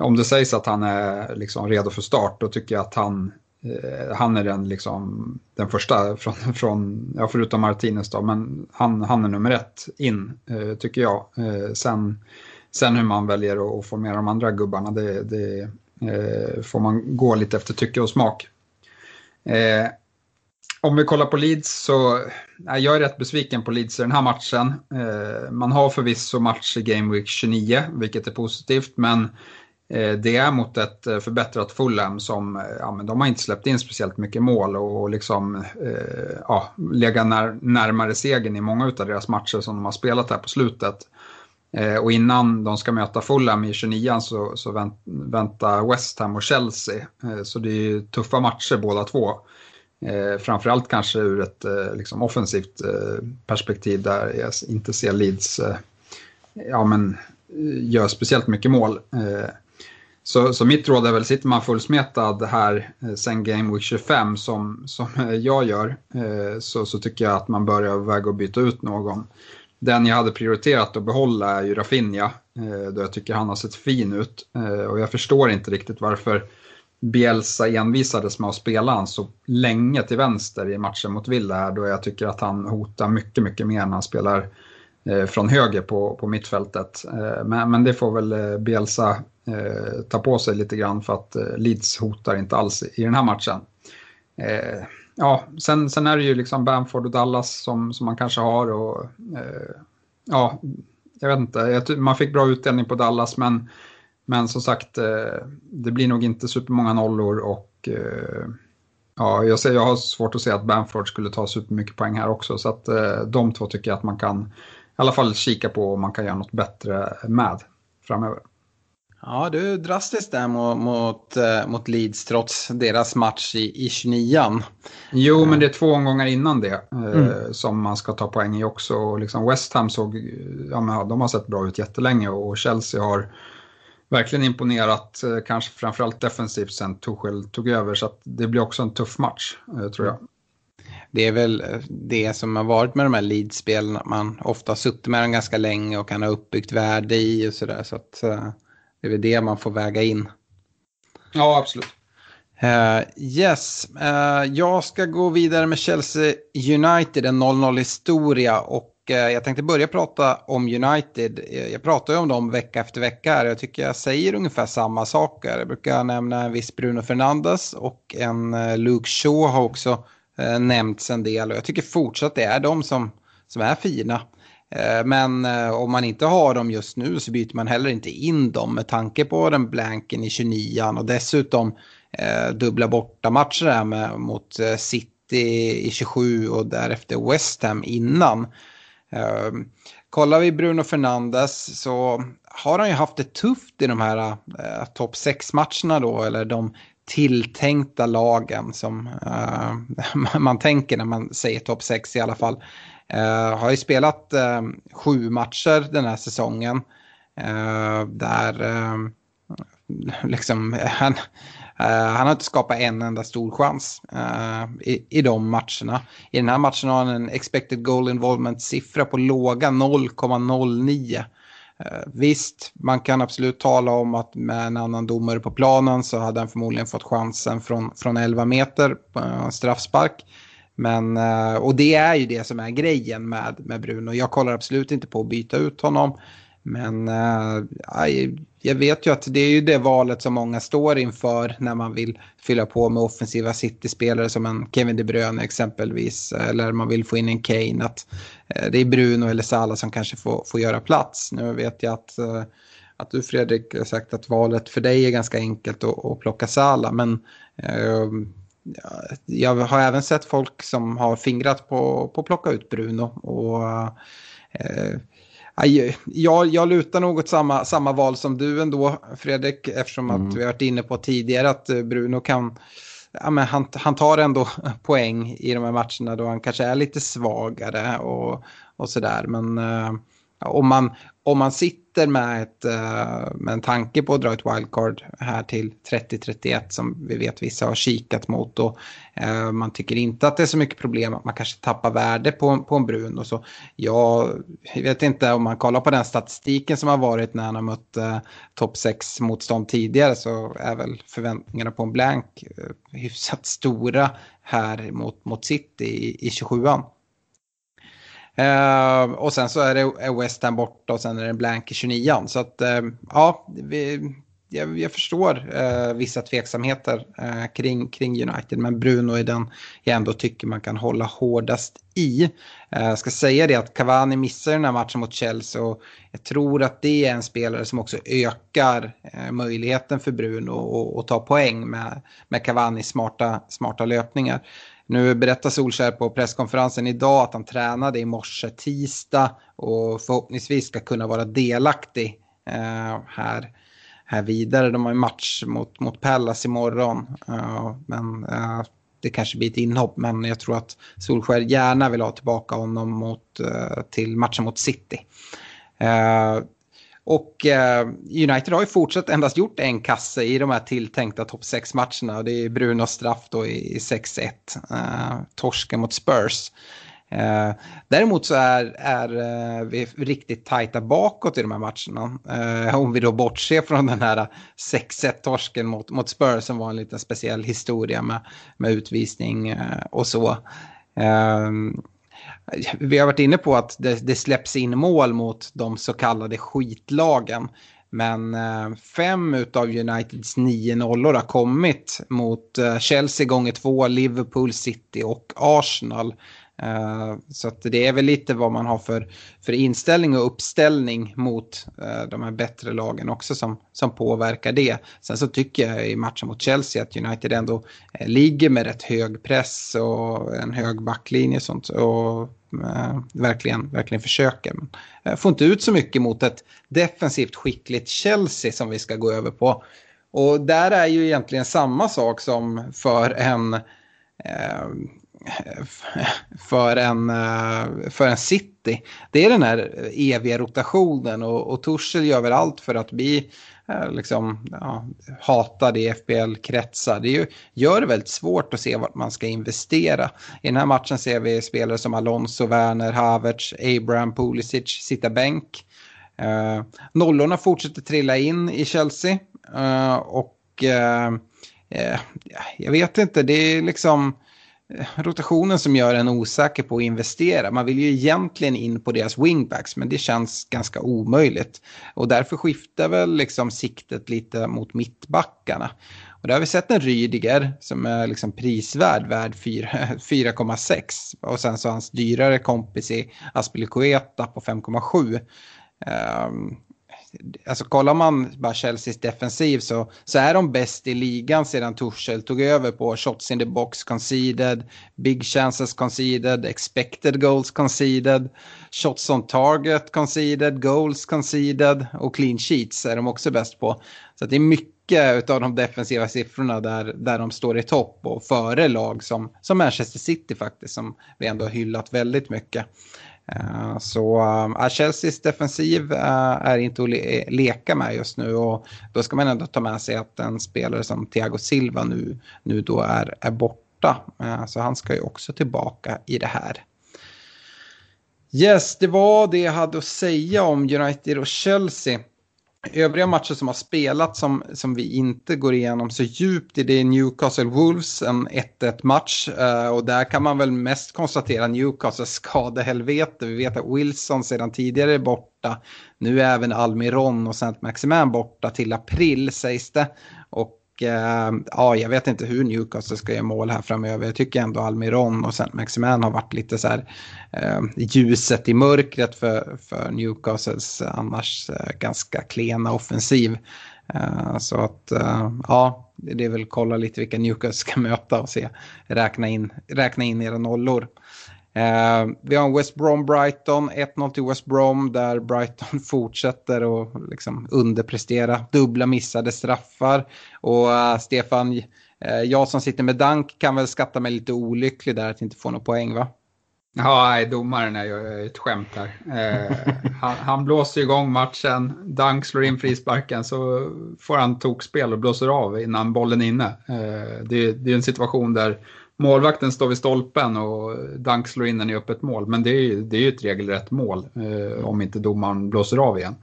om det sägs att han är liksom redo för start då tycker jag att han, eh, han är den, liksom, den första från, från ja, förutom Martinez då, men han, han är nummer ett in eh, tycker jag. Eh, sen, sen hur man väljer att formera de andra gubbarna det, det eh, får man gå lite efter tycke och smak. Eh, om vi kollar på Leeds så är jag rätt besviken på Leeds i den här matchen. Eh, man har förvisso match i Game Week 29, vilket är positivt, men eh, det är mot ett eh, förbättrat Fulham som, eh, ja men de har inte släppt in speciellt mycket mål och, och liksom, eh, ja, legat när, närmare segern i många av deras matcher som de har spelat här på slutet. Eh, och innan de ska möta Fulham i 29 så, så vänt, väntar West Ham och Chelsea. Eh, så det är tuffa matcher båda två. Eh, framförallt kanske ur ett eh, liksom offensivt eh, perspektiv där jag inte ser Leeds eh, ja, men, eh, gör speciellt mycket mål. Eh, så, så mitt råd är väl, sitter man fullsmetad här eh, sen Game Week 25 som, som jag gör så, så tycker jag att man bör överväga att byta ut någon den jag hade prioriterat att behålla är ju Rafinha, eh, då jag tycker han har sett fin ut. Eh, och jag förstår inte riktigt varför Bielsa envisades med att spela han så länge till vänster i matchen mot Villa då jag tycker att han hotar mycket, mycket mer när han spelar eh, från höger på, på mittfältet. Men, men det får väl Bielsa ta på sig lite grann för att Leeds hotar inte alls i den här matchen ja, sen, sen är det ju liksom Bamford och Dallas som, som man kanske har. Och, eh, ja, jag vet inte, man fick bra utdelning på Dallas men, men som sagt eh, det blir nog inte supermånga nollor och eh, Ja, jag, ser, jag har svårt att se att Bamford skulle ta supermycket poäng här också. Så att eh, de två tycker jag att man kan i alla fall kika på om man kan göra något bättre med framöver. Ja, du är drastiskt där mot, mot, eh, mot Leeds trots deras match i, i 29 Jo, men det är två omgångar innan det eh, mm. som man ska ta poäng i också. Och liksom West Ham såg, ja, men de har sett bra ut jättelänge och Chelsea har verkligen imponerat, eh, kanske framförallt defensivt sen Tuchel tog över. Så det blir också en tuff match, tror jag. Det är väl det som har varit med de här Leeds-spelen, att man ofta suttit med dem ganska länge och kan ha uppbyggt värde i och sådär. Så att det är väl det man får väga in. Ja, absolut. Uh, yes, uh, jag ska gå vidare med Chelsea United, en 0-0 historia. Och uh, jag tänkte börja prata om United. Jag pratar ju om dem vecka efter vecka här. Jag tycker jag säger ungefär samma saker. Jag brukar nämna en viss Bruno Fernandes och en Luke Shaw har också nämnts en del. Och jag tycker fortsatt det är de som, som är fina. Eh, men eh, om man inte har dem just nu så byter man heller inte in dem med tanke på den blanken i 29 och dessutom eh, dubbla bortamatcher här med, mot City i 27 och därefter West Ham innan. kollar vi Bruno Fernandes så har han ju haft det tufft i de här eh, topp 6-matcherna då, eller de tilltänkta lagen som eh, man tänker när man säger topp 6 i alla fall. Uh, har ju spelat uh, sju matcher den här säsongen. Uh, där liksom, han, han har inte skapat en enda stor chans i, i de matcherna. I den här matchen har han en expected goal involvement-siffra på låga 0,09. Visst, man kan absolut tala om att med en annan domare på planen så hade han förmodligen fått chansen från, från 11 meter på straffspark. Men, eh, och det är ju det som är grejen med, med Bruno. Jag kollar absolut inte på att byta ut honom. Men äh, jag vet ju att det är ju det valet som många står inför när man vill fylla på med offensiva City-spelare som en Kevin De Bruyne exempelvis. Eller man vill få in en Kane. Att, äh, det är Bruno eller Salah som kanske får, får göra plats. Nu vet jag att, äh, att du Fredrik har sagt att valet för dig är ganska enkelt att, att plocka Salah. Men jag har även sett folk som har fingrat på, på att plocka ut Bruno. Och, eh, jag, jag lutar nog åt samma, samma val som du ändå, Fredrik, eftersom mm. att vi har varit inne på tidigare att Bruno kan, ja, men han, han tar ändå poäng i de här matcherna då han kanske är lite svagare och, och sådär. Men eh, om, man, om man sitter med, ett, eh, med en tanke på att dra ett wildcard här till 30-31 som vi vet vissa har kikat mot och eh, man tycker inte att det är så mycket problem att man kanske tappar värde på, på en brun och så. Jag vet inte om man kollar på den statistiken som har varit när han har mött eh, topp 6 motstånd tidigare så är väl förväntningarna på en blank eh, hyfsat stora här mot, mot City i, i 27an. Uh, och sen så är det West Ham borta och sen är det en blank i 29 Så att uh, ja, vi, jag, jag förstår uh, vissa tveksamheter eh, kring, kring United. Men Bruno är den jag ändå tycker man kan hålla hårdast i. Jag ska säga det att Cavani missar den här matchen mot Chelsea och jag tror att det är en spelare som också ökar möjligheten för Bruno att ta poäng med, med Cavanis smarta, smarta löpningar. Nu berättar Solskär på presskonferensen idag att han tränade i morse tisdag och förhoppningsvis ska kunna vara delaktig eh, här, här vidare. De har ju match mot, mot Pallas imorgon. Eh, men eh, det kanske blir ett inhopp men jag tror att Solskär gärna vill ha tillbaka honom mot, eh, till matchen mot City. Eh, och eh, United har ju fortsatt endast gjort en kasse i de här tilltänkta topp 6-matcherna. Det är Brunos straff då i, i 6-1. Eh, torsken mot Spurs. Eh, däremot så är, är eh, vi riktigt tajta bakåt i de här matcherna. Eh, om vi då bortser från den här 6-1-torsken mot, mot Spurs som var en liten speciell historia med, med utvisning eh, och så. Eh, vi har varit inne på att det, det släpps in mål mot de så kallade skitlagen. Men eh, fem av Uniteds nio nollor har kommit mot eh, Chelsea gånger två, Liverpool, City och Arsenal. Eh, så att det är väl lite vad man har för, för inställning och uppställning mot eh, de här bättre lagen också som, som påverkar det. Sen så tycker jag i matchen mot Chelsea att United ändå eh, ligger med rätt hög press och en hög backlinje och sånt. Och verkligen, verkligen försöker. Men får inte ut så mycket mot ett defensivt skickligt Chelsea som vi ska gå över på. Och där är ju egentligen samma sak som för en för en, eh, för en City. Det är den här eviga rotationen och, och Torshäll gör väl allt för att bli eh, liksom, ja, hatad i FBL-kretsar. Det ju, gör det väldigt svårt att se vart man ska investera. I den här matchen ser vi spelare som Alonso, Werner, Havertz, Abraham, Pulisic sitta bänk. Uh, nollorna fortsätter trilla in i Chelsea uh, och uh, jag vet inte, det är liksom rotationen som gör en osäker på att investera. Man vill ju egentligen in på deras wingbacks men det känns ganska omöjligt. Och därför skiftar väl liksom siktet lite mot mittbackarna. Och där har vi sett en Rydiger som är liksom prisvärd, värd 4,6. Och sen så hans dyrare kompis i Aspilicueta på 5,7 alltså kollar man bara Chelseas defensiv så, så är de bäst i ligan sedan Tuchel tog över på shots in the box conceded, big chances conceded, expected goals conceded, shots on target conceded, goals conceded och clean sheets är de också bäst på. Så det är mycket av de defensiva siffrorna där, där de står i topp och före lag som, som Manchester City faktiskt som vi ändå har hyllat väldigt mycket. Eh, så äh, Chelseas defensiv äh, är inte att le leka med just nu och då ska man ändå ta med sig att en spelare som Thiago Silva nu, nu då är, är borta. Äh, så han ska ju också tillbaka i det här. Yes, det var det jag hade att säga om United och Chelsea. Övriga matcher som har spelats som, som vi inte går igenom så djupt i det är Newcastle Wolves, en 1-1 match. Uh, och där kan man väl mest konstatera Newcastles skadehelvete. Vi vet att Wilson sedan tidigare är borta. Nu är även Almiron och Saint Maximin borta till april sägs det. Och Eh, ja, jag vet inte hur Newcastle ska göra mål här framöver. Jag tycker ändå Almiron och Saint Maximan har varit lite så här eh, ljuset i mörkret för, för Newcastles annars eh, ganska klena offensiv. Eh, så att eh, ja, det är väl kolla lite vilka Newcastle ska möta och se, räkna in, räkna in era nollor. Eh, vi har en West Brom-Brighton, 1-0 till West Brom där Brighton fortsätter att liksom underprestera, dubbla missade straffar. Och eh, Stefan, eh, jag som sitter med Dank kan väl skatta mig lite olycklig där att inte få någon poäng va? Ja, nej, domaren är ju ett skämt här. Eh, han, han, blåser igång matchen, Dank slår in frisparken så får han tokspel och blåser av innan bollen är inne. Eh, det, det, är en situation där målvakten står vid stolpen och Dank slår in den i öppet mål. Men det är ju, det är ju ett regelrätt mål eh, om inte domaren blåser av igen.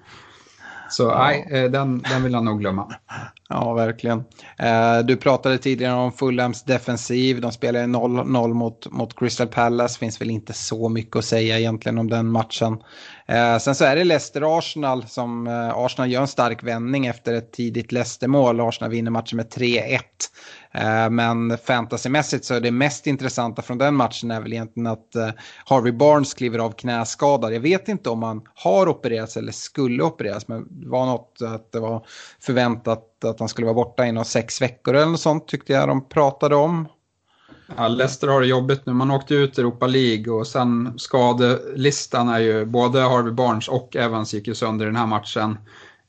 Så ja. nej, eh, den, den vill han nog glömma. Ja, verkligen. Eh, du pratade tidigare om Fulhams defensiv. De spelade 0-0 mot, mot Crystal Palace. Finns väl inte så mycket att säga egentligen om den matchen. Eh, sen så är det Leicester-Arsenal som Arsenal gör en stark vändning efter ett tidigt Leicester-mål. Arsenal vinner matchen med 3-1. Eh, men fantasymässigt så är det mest intressanta från den matchen är väl egentligen att eh, Harvey Barnes kliver av knäskadad. Jag vet inte om han har opererats eller skulle opereras men det var något att det var förväntat att han skulle vara borta inom sex veckor eller något sånt tyckte jag de pratade om. Ja, Leicester har det jobbigt nu. Man åkte ut Europa League och sen skadelistan är ju både Harvey Barnes och Evans gick ju sönder i den här matchen.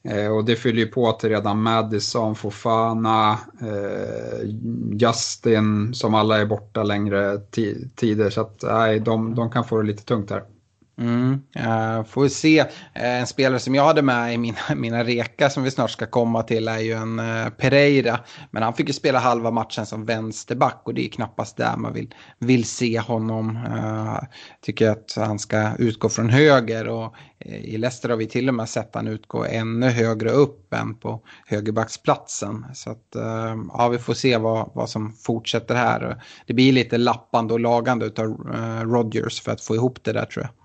Eh, och det fyller ju på till redan Madison, Fofana, eh, Justin som alla är borta längre tider. Så att nej, de, de kan få det lite tungt här. Mm, uh, får vi se. Uh, en spelare som jag hade med i mina, mina reka som vi snart ska komma till är ju en uh, Pereira. Men han fick ju spela halva matchen som vänsterback och det är knappast där man vill, vill se honom. Uh, tycker att han ska utgå från höger och i Leicester har vi till och med sett han utgå ännu högre upp än på högerbacksplatsen. Så att ja, vi får se vad, vad som fortsätter här. Det blir lite lappande och lagande av Rodgers för att få ihop det där tror jag.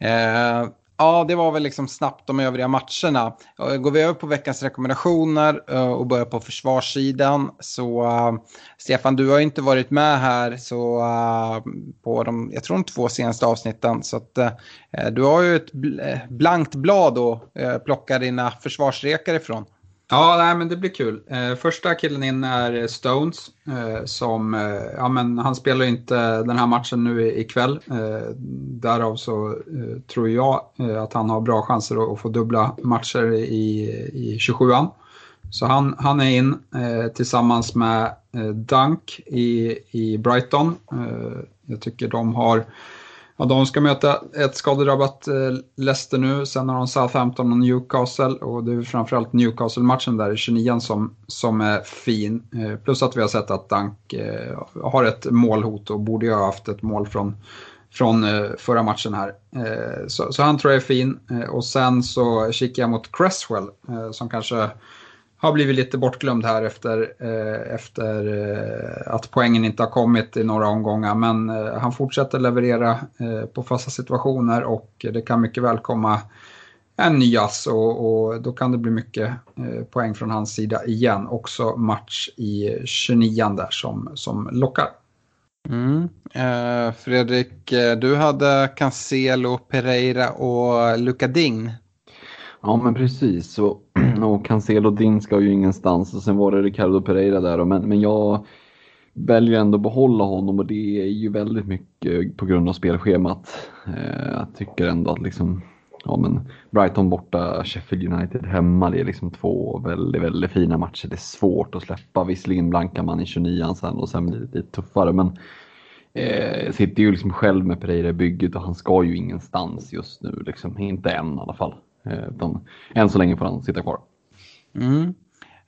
Eh, Ja, det var väl liksom snabbt de övriga matcherna. Eh, går vi över på veckans rekommendationer eh, och börjar på försvarssidan så uh, Stefan, du har ju inte varit med här så uh, på de, jag tror de två senaste avsnitten så att uh, du har ju ett blankt blad att plocka dina försvarsrekar ifrån. Ja, nej, men det blir kul. Eh, första killen in är eh, Stones. Eh, som, eh, ja, men han spelar ju inte den här matchen nu ikväll. Eh, därav så eh, tror jag eh, att han har bra chanser att, att få dubbla matcher i, i 27an. Så han, han är in eh, tillsammans med eh, Dunk i, i Brighton. Eh, jag tycker de har Ja, de ska möta ett skadedrabbat eh, Leicester nu, sen har de Southampton och Newcastle och det är framförallt Newcastle-matchen där i 29 som, som är fin. Eh, plus att vi har sett att Dank eh, har ett målhot och borde ju ha haft ett mål från, från förra matchen här. Så, så han tror jag är fin. Och sen så kikar jag mot Cresswell som kanske har blivit lite bortglömd här efter, eh, efter eh, att poängen inte har kommit i några omgångar. Men eh, han fortsätter leverera eh, på fasta situationer och det kan mycket väl komma en ny ass och, och, då kan det bli mycket eh, poäng från hans sida igen. Också match i 29 där som, som lockar. Mm. Eh, Fredrik, eh, du hade Cancelo, Pereira och Luka Ding. Ja men precis. Och och Cancelo Din ska ju ingenstans och sen var det Ricardo Pereira där men, men jag väljer ändå behålla honom och det är ju väldigt mycket på grund av spelschemat. Eh, jag tycker ändå att liksom, ja men Brighton borta, Sheffield United hemma, det är liksom två väldigt, väldigt fina matcher. Det är svårt att släppa, visserligen blankar man i 29an sen och sen blir det lite tuffare men eh, sitter ju liksom själv med Pereira i bygget och han ska ju ingenstans just nu, liksom. inte än i alla fall. Eh, Utan än så länge får han sitta kvar. Mm.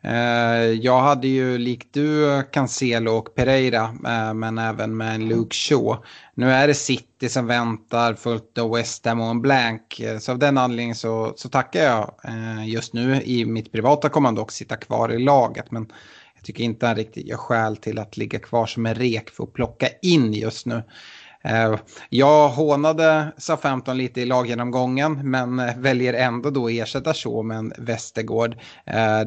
Eh, jag hade ju likt du Cancelo och Pereira, eh, men även med en Luke Shaw. Nu är det City som väntar fullt av West Ham och en blank. Så av den anledningen så, så tackar jag just nu. I mitt privata kommande och sitta kvar i laget. Men jag tycker inte han riktigt gör skäl till att ligga kvar som en rek för att plocka in just nu. Eh, jag hånade SA-15 lite i laggenomgången men eh, väljer ändå då att ersätta så med en Västergård. Eh,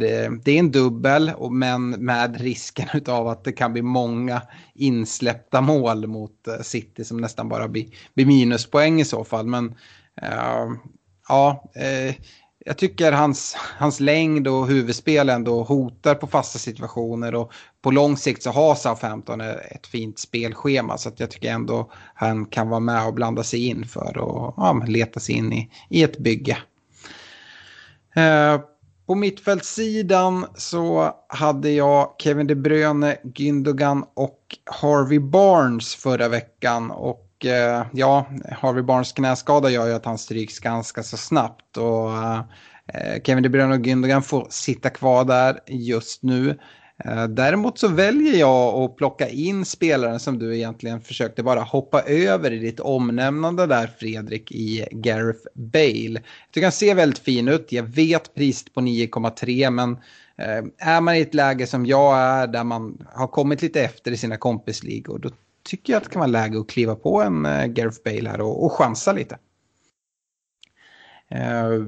det är en dubbel men med risken av att det kan bli många insläppta mål mot City som nästan bara blir, minuspoäng i så fall. Men ja, jag tycker hans, hans längd och huvudspel ändå hotar på fasta situationer och på lång sikt så har Southampton ett fint spelschema så att jag tycker ändå han kan vara med och blanda sig in för att ja, leta sig in i, i ett bygge. Eh, på mittfältssidan så hade jag Kevin De Bruyne, Gündogan och Harvey Barnes förra veckan och eh, ja, Harvey Barnes knäskada gör ju att han stryks ganska så snabbt. Och eh, eh, Kevin De Bruyne och Gündogan får sitta kvar där just nu. Eh, däremot så väljer jag att plocka in spelaren som du egentligen försökte bara hoppa över i ditt omnämnande där Fredrik i Gareth Bale. Jag tycker han ser väldigt fin ut, jag vet priset på 9,3 men eh, är man i ett läge som jag är där man har kommit lite efter i sina kompisligor då tycker jag att det kan vara läge att kliva på en uh, Gareth Bale här och, och chansa lite. Uh,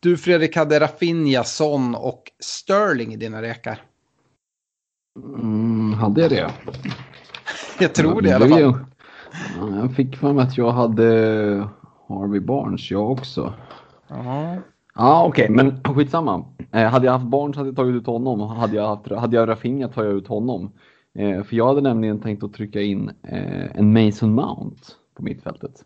du Fredrik hade Rafinha, Son och Sterling i dina rekar. Mm, hade jag det? jag tror det i alla fall. Jag, jag fick för mig att jag hade Harvey Barnes, jag också. Ja, ah, okej, okay, men skitsamma. Eh, hade jag haft Barnes hade jag tagit ut honom. Hade jag, haft, hade jag Rafinha tar jag ut honom. Eh, för jag hade nämligen tänkt att trycka in eh, en Mason Mount på mittfältet.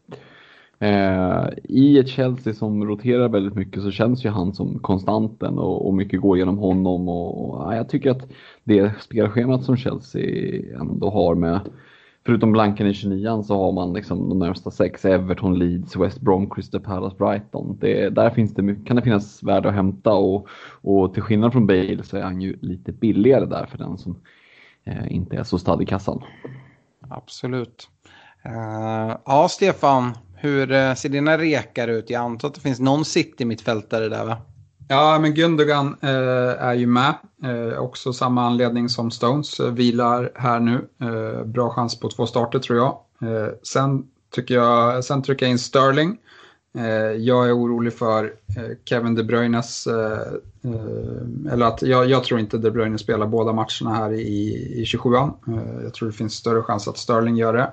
Eh, I ett Chelsea som roterar väldigt mycket så känns ju han som konstanten och, och mycket går genom honom. Och, och ja, jag tycker att det spelschemat som Chelsea ändå har med Förutom blanken i 29 så har man liksom de närmsta sex, Everton, Leeds, West Brom, Crystal Palace, Brighton. Det, där finns det kan det finnas värde att hämta och, och till skillnad från Bale så är han ju lite billigare där för den som inte är så stadd i kassan. Absolut. Uh, ja, Stefan, hur uh, ser dina rekar ut? Jag antar att det finns någon City-mittfältare där va? Ja, men Gundogan uh, är ju med. också samma anledning som Stones. vilar här nu. bra chans på två starter tror jag. sen, tycker jag. sen trycker jag in Sterling. Eh, jag är orolig för eh, Kevin De Bruynes, eh, eller att jag, jag tror inte De Bruyne spelar båda matcherna här i, i 27an. Jag tror det finns större chans att Sterling gör det.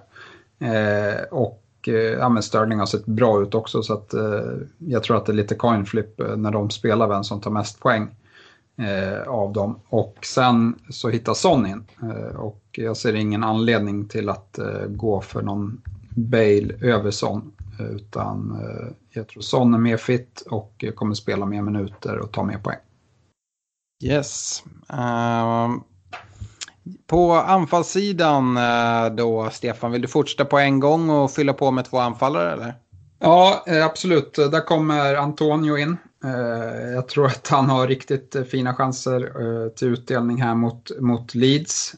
Och ja, men Sterling har sett bra ut också så att jag tror att det är lite coin flip när de spelar vem som tar mest poäng av dem. Och sen så hittar Son in. Och jag ser ingen anledning till att gå för någon Bale över Son. Utan eh, jag tror Son är mer fit och kommer spela mer minuter och ta mer poäng. Yes. Um, på anfallssidan eh, då, Stefan, vill du fortsätta på en gång och fylla på med två anfallare eller? Ja, eh, absolut. Där kommer Antonio in. Jag tror att han har riktigt fina chanser till utdelning här mot, mot Leeds.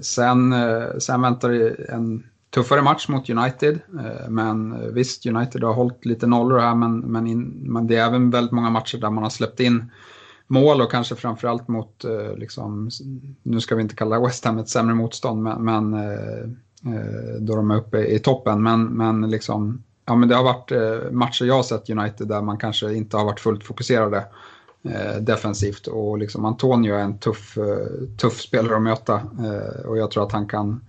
Sen, sen väntar en tuffare match mot United. Eh, men eh, visst, United har hållit lite nollor här men, men, in, men det är även väldigt många matcher där man har släppt in mål och kanske framförallt mot, eh, liksom, nu ska vi inte kalla West Ham ett sämre motstånd, men, men då de är uppe i toppen. Men, men liksom ja, men det har varit matcher jag har sett United där man kanske inte har varit fullt fokuserade defensivt. Och liksom Antonio är en tuff, tuff spelare att möta och jag tror att han kan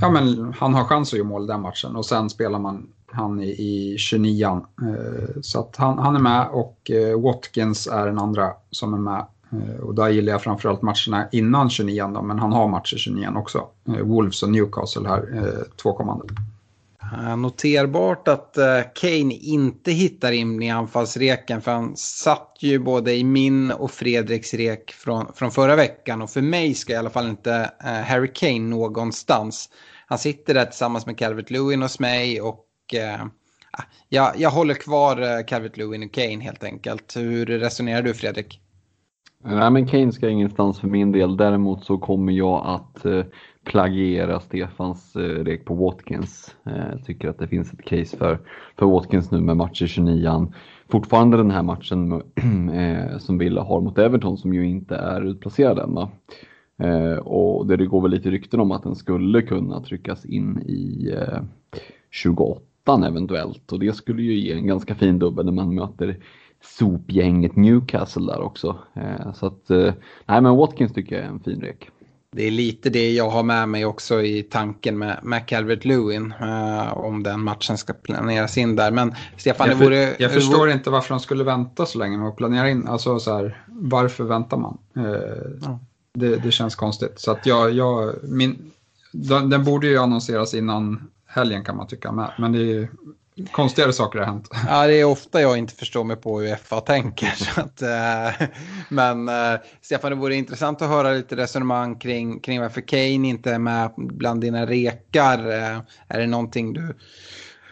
Ja, men han har chans att göra mål den matchen och sen spelar man han i, i 29an. Eh, så att han, han är med och eh, Watkins är den andra som är med. Eh, och där gillar jag framförallt matcherna innan 29an men han har matcher 29an också. Wolves och Newcastle här, två kommande. Eh, noterbart att eh, Kane inte hittar in i anfallsreken för han satt ju både i min och Fredriks rek från, från förra veckan och för mig ska i alla fall inte eh, Harry Kane någonstans. Han sitter där tillsammans med Calvert Lewin hos mig och uh, jag, jag håller kvar Calvert Lewin och Kane helt enkelt. Hur resonerar du Fredrik? Nej men Kane ska ingenstans för min del. Däremot så kommer jag att plagiera Stefans eh, rek på Watkins. Jag eh, tycker att det finns ett case för, för Watkins nu med match i 29an. Fortfarande den här matchen eh, som Villa har mot Everton som ju inte är utplacerad än. Va? Eh, och det går väl lite rykten om att den skulle kunna tryckas in i eh, 28 eventuellt och det skulle ju ge en ganska fin dubbel när man möter sopgänget Newcastle där också. Eh, så att, nej men Watkins tycker jag är en fin rek. Det är lite det jag har med mig också i tanken med, med Calvert Lewin. Uh, om den matchen ska planeras in där. Men Stefan, jag, det vore... Jag förstår vore... inte varför de skulle vänta så länge med att planera in. Alltså så här, varför väntar man? Uh, ja. det, det, känns konstigt. Så att jag, jag min, den, den, borde ju annonseras innan helgen kan man tycka. Men det är konstigare saker har hänt. Ja, det är ofta jag inte förstår mig på hur FA tänker. Så att, eh, men eh, Stefan, det vore intressant att höra lite resonemang kring, kring varför Kane inte är med bland dina rekar. Eh, är det någonting du,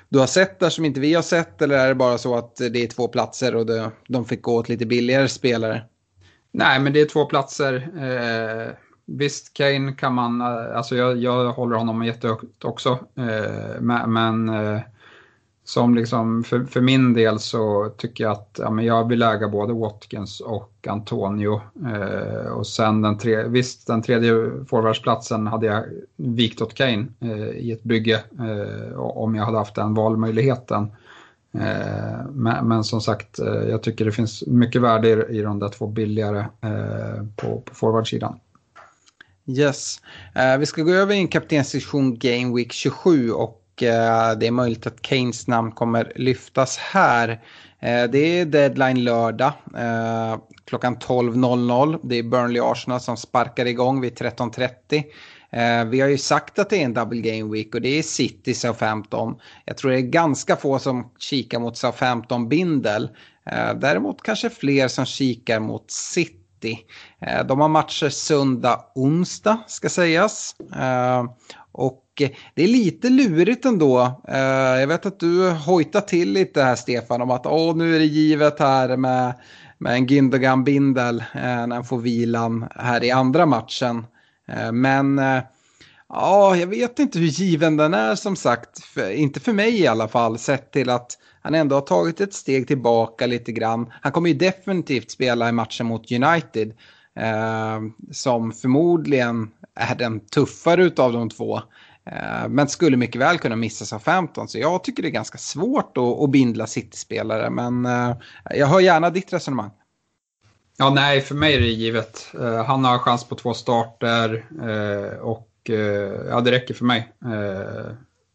du har sett där som inte vi har sett eller är det bara så att det är två platser och det, de fick gå åt lite billigare spelare? Nej, men det är två platser. Eh, visst, Kane kan man, alltså jag, jag håller honom jättehögt också. Eh, men, men som liksom, för, för min del så tycker jag att ja, men jag vill äga både Watkins och Antonio. Eh, och sen den tre, visst, den tredje forwardsplatsen hade jag vikt åt Kane eh, i ett bygge eh, om jag hade haft den valmöjligheten. Eh, men, men, som sagt, eh, jag tycker det finns mycket värde i, i de där två billigare eh, på, på forwardsidan. Yes. Eh, vi ska gå över i en kaptenssektion Game Week 27 och Eh, det är möjligt att Keynes namn kommer lyftas här. Eh, det är deadline lördag eh, klockan 12.00. Det är Burnley Arsenal som sparkar igång vid 13.30. Vi har ju sagt att det är en double game week och det är City Southampton. Jag tror det är ganska få som kikar mot Southampton bindel. Däremot kanske fler som kikar mot City. De har matcher söndag, onsdag ska sägas. Och Eh, det är lite lurigt ändå. Eh, jag vet att du hojtar till lite här Stefan om att Åh, nu är det givet här med, med en Gündogan Bindel eh, när han får vilan här i andra matchen. Men ja, jag vet inte hur given den är som sagt. inte för mig i alla fall, sett till att han ändå har tagit ett steg tillbaka lite grann. Han kommer ju definitivt spela i matchen mot United. som förmodligen är den tuffare av de två. Eh, men skulle mycket väl kunna missas av 15 så jag tycker det är ganska svårt att, att bindla City-spelare. Men eh, jag hör gärna ditt resonemang. Ja, nej, för mig är det givet. Uh, han har chans på två starter uh, och uh, ja, det räcker för mig.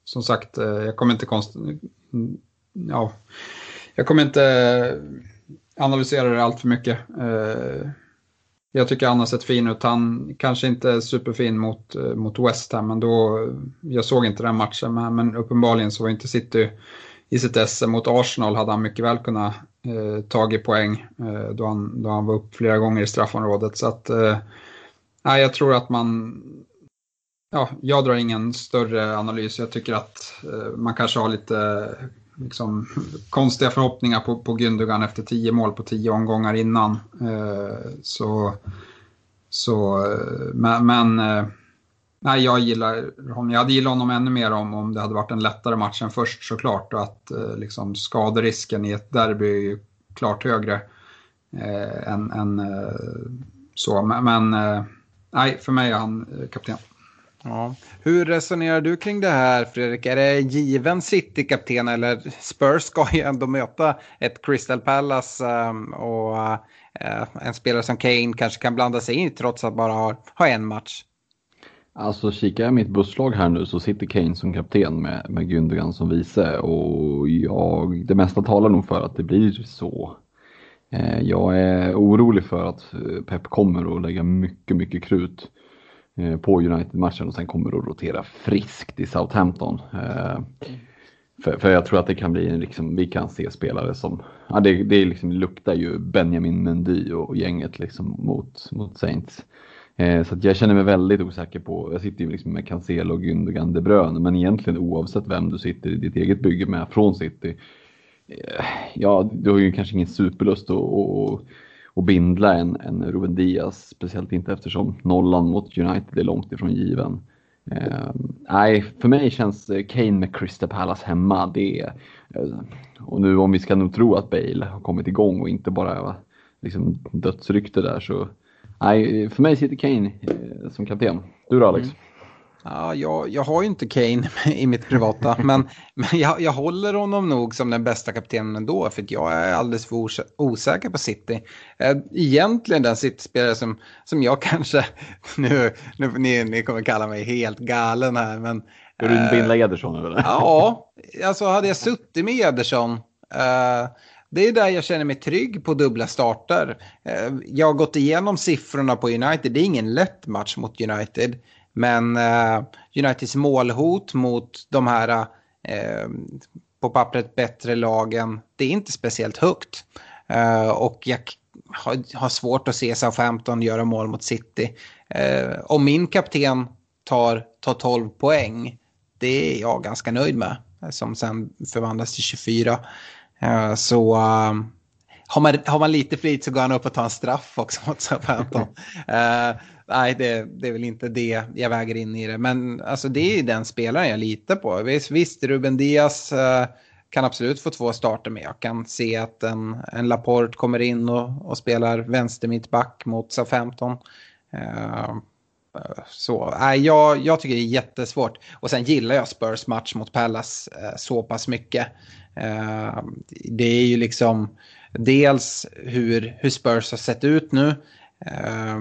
som sagt, jag kommer inte konst... Mm, ja, jag kommer inte analysera det allt för mycket jag tycker han har sett fin ut. Han kanske inte är superfin mot, eh, mot West Ham, men då, eh, jag såg inte den matchen, men, men uppenbarligen så var inte City i sitt SM mot Arsenal hade han mycket väl kunnat eh, tagit poäng eh, då, han, då han var upp flera gånger i straffområdet. Så att, eh, jag tror att man, ja, jag drar ingen större analys. Jag tycker att eh, man kanske har lite liksom, konstiga förhoppningar på, på Gündogan efter tio mål på tio omgångar innan. Eh, så, så, eh, men, men eh, Nej, jag gillar honom. Jag hade gillat honom ännu mer om, om det hade varit en lättare match än först såklart. Och att eh, liksom, skaderisken i ett derby är ju klart högre eh, än, än eh, så. Men, men eh, nej, för mig är han eh, kapten. Ja. Hur resonerar du kring det här Fredrik? Är det given City-kapten eller Spurs ska ju ändå möta ett Crystal Palace um, och uh, en spelare som Kane kanske kan blanda sig in trots att bara har, har en match? Alltså kikar jag mitt busslag här nu så sitter Kane som kapten med, med Gündogan som vice och jag, det mesta talar nog för att det blir så. Eh, jag är orolig för att eh, Pep kommer att lägga mycket, mycket krut eh, Eh, på United-matchen och sen kommer att rotera friskt i Southampton. Eh, för, för jag tror att det kan bli en, liksom, vi kan se spelare som, ja det, det liksom luktar ju Benjamin Mendy och gänget liksom mot, mot Saints. Eh, så jag känner mig väldigt osäker på, jag sitter ju liksom med Cancelo, Gündogan, De Bruyne, men egentligen oavsett vem du sitter i ditt eget bygge med från City, eh, ja, du har ju kanske ingen superlust att, att, bindla en, en Ruben Diaz, speciellt inte eftersom nollan mot United är långt ifrån given. Eh, nej, för mig känns eh, Kane med Crystal Palace hemma, det eh, och nu om vi ska nog tro att Bale har kommit igång och inte bara eh, liksom dödsrykte där så Nej, för mig sitter Kane eh, som kapten. Du då Alex? Mm. Ja, jag, jag har ju inte Kane i mitt privata, men, men jag, jag håller honom nog som den bästa kaptenen ändå, för jag är alldeles för osäker på City. Eh, egentligen den City-spelare som, som jag kanske, nu, nu ni, ni kommer kalla mig helt galen här, men... Är du binda Ederson eller? Ja, alltså hade jag suttit med Ederson, äh, det är där jag känner mig trygg på dubbla starter. Eh, jag har gått igenom siffrorna på United. Det är ingen lätt match mot United. Men uh, Uniteds målhot mot de här uh, på pappret bättre lagen, det är inte speciellt högt. Uh, och jag har, har, svårt att se Southampton göra mål mot City. om min kapten tar, tar 12 poäng, det är jag ganska nöjd med. Som sen förvandlas till 24. Eh, så uh, har, man, har man lite flit så går han upp och tar en straff också mot Southampton. nej, det, det, är väl inte det jag väger in i det. Men alltså, det är den spelaren jag litar på. Visst, visst Ruben Diaz uh, eh, kan absolut få två starter med. Jag kan se att en, en Laporte kommer in och, och spelar vänster mittback mot Southampton. Uh, eh, så äh, jag, jag tycker det är jättesvårt. Och sen gillar jag Spurs match mot Palace eh, så pass mycket. Eh, det är ju liksom dels hur, hur Spurs har sett ut nu. Eh,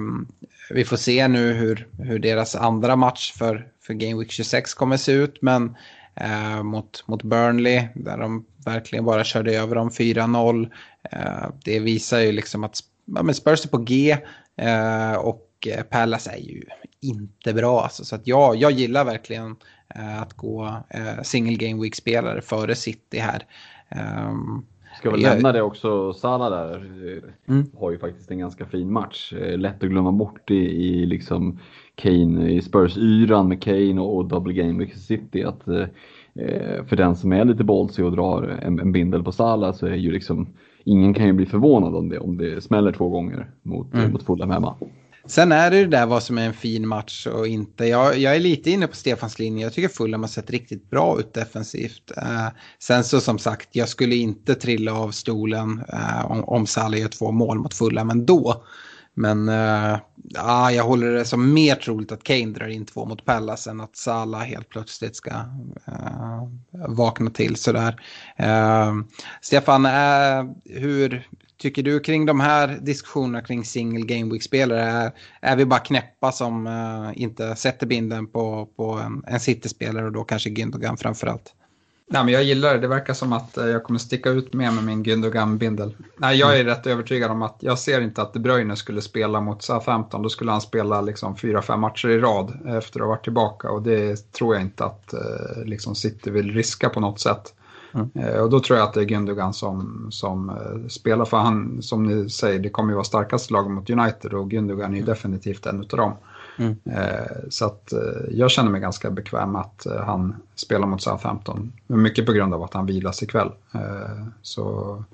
vi får se nu hur, hur deras andra match för, för Game Week 26 kommer se ut. Men eh, mot, mot Burnley där de verkligen bara körde över dem 4-0. Eh, det visar ju liksom att ja, Spurs är på G. Eh, och eh, Palace är ju inte bra. Alltså, så att jag, jag gillar verkligen Eh, att gå eh, single game week-spelare före City här. Um, Ska väl jag... nämna det också, Salah där eh, mm. har ju faktiskt en ganska fin match. Lätt att glömma bort i, i liksom Kane, i Spurs-yran med Kane och, och double game week City. Att, eh, för den som är lite ballsy och drar en, en bindel på Salah så är ju liksom ingen kan ju bli förvånad om det, om det smäller två gånger mot, mm. mot Fulham hemma. Sen är det det där vad som är en fin match och inte. Jag, jag är lite inne på Stefans linje. Jag tycker Fulham har sett riktigt bra ut defensivt. Eh, sen så som sagt, jag skulle inte trilla av stolen eh, om, om Salah gör två mål mot Fulham ändå. men eh, ja, jag håller det som mer troligt att Kane drar in två mot Pallas än att Salah helt plötsligt ska eh, vakna till sådär. Eh, Stefan, eh, hur tycker du kring de här diskussionerna kring single game week-spelare? Är, är vi bara knäppa som inte sätter binden på, på en, en City-spelare och då kanske Gündogan framförallt? Nej, men jag gillar det. Det verkar som att eh, jag kommer sticka ut mer med min Gündogan-bindel. Nej, jag är mm. rätt övertygad om att jag ser inte att De Bruyne skulle spela mot Southampton. Då skulle han spela liksom fyra, fem matcher i rad efter att ha varit tillbaka och det tror jag inte att eh, liksom City vill riska på något sätt. Mm. Eh, och då tror jag att det är Gündogan som, som spelar för han, som ni säger, det kommer ju vara starkast lag mot United och Gündogan är ju mm. definitivt en av dem. Mm. Så att jag känner mig ganska bekväm att han spelar mot Southampton. Mycket på grund av att han vilas ikväll. Så,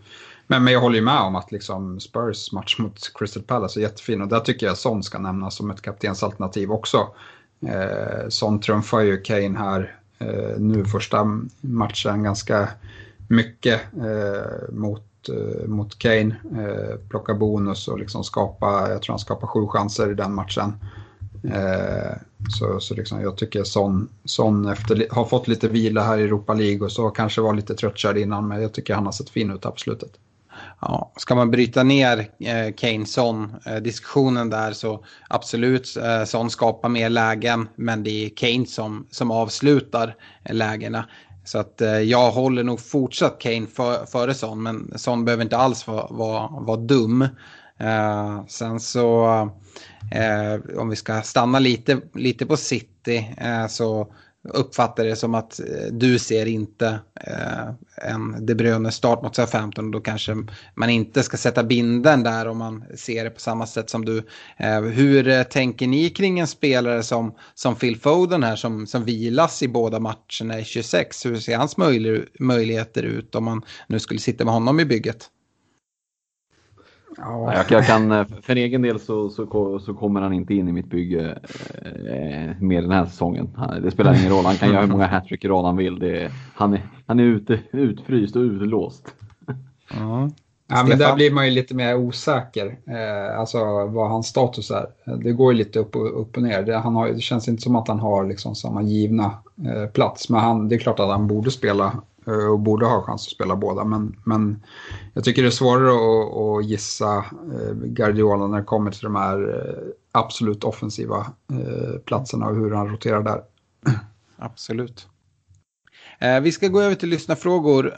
men, men jag håller ju med om att liksom Spurs match mot Crystal Palace är jättefin och där tycker jag Son ska nämnas som ett kaptensalternativ också. Son trumfar ju Kane här Eh, nu första matchen ganska mycket eh, mot eh, mot Kane, eh, plocka bonus och liksom skapa, jag tror han skapar sju chanser i den matchen. Eh, så så liksom, jag tycker Son, Son efter, har fått lite vila här i Europa League och så kanske var lite tröttkörd innan men jag tycker han har sett fin ut här på slutet. Ja, ska man bryta ner eh, Kane-Son-diskussionen eh, där så absolut, eh, Son skapar mer lägen men det är Kane som, som avslutar eh, lägena. Så att eh, jag håller nog fortsatt Kane för, före Son men Son behöver inte alls vara, va, va dum. Eh, sen så Eh, om vi ska stanna lite, lite på City eh, så uppfattar det som att eh, du ser inte eh, en De Bruyne start mot Southampton. Då kanske man inte ska sätta binden där om man ser det på samma sätt som du. Eh, hur eh, tänker ni kring en spelare som, som Phil Foden här som, som vilas i båda matcherna i 26? Hur ser hans möjligheter ut om man nu skulle sitta med honom i bygget? Ja. Jag, jag, kan, eh, för egen del så, så, så, kommer han inte in i mitt bygge eh, mer den här säsongen. Det spelar ingen roll, han kan göra hur många hattrick i rad han vill. Det, han, är, han är ute, utfryst och utlåst. Ja. Ja, men där blir man ju lite mer osäker, eh, alltså vad hans status är. Det går ju lite upp och, upp och ner. Det, han har, det känns inte som att han har liksom samma givna eh, plats, men han, det är klart att han borde spela Eh, och borde ha chans att spela båda. Men, men jag tycker det är svårare att, att gissa eh, Guardiola när det kommer till de här eh, absolut offensiva platserna och hur han roterar där. Absolut. Vi ska gå över till lyssnarfrågor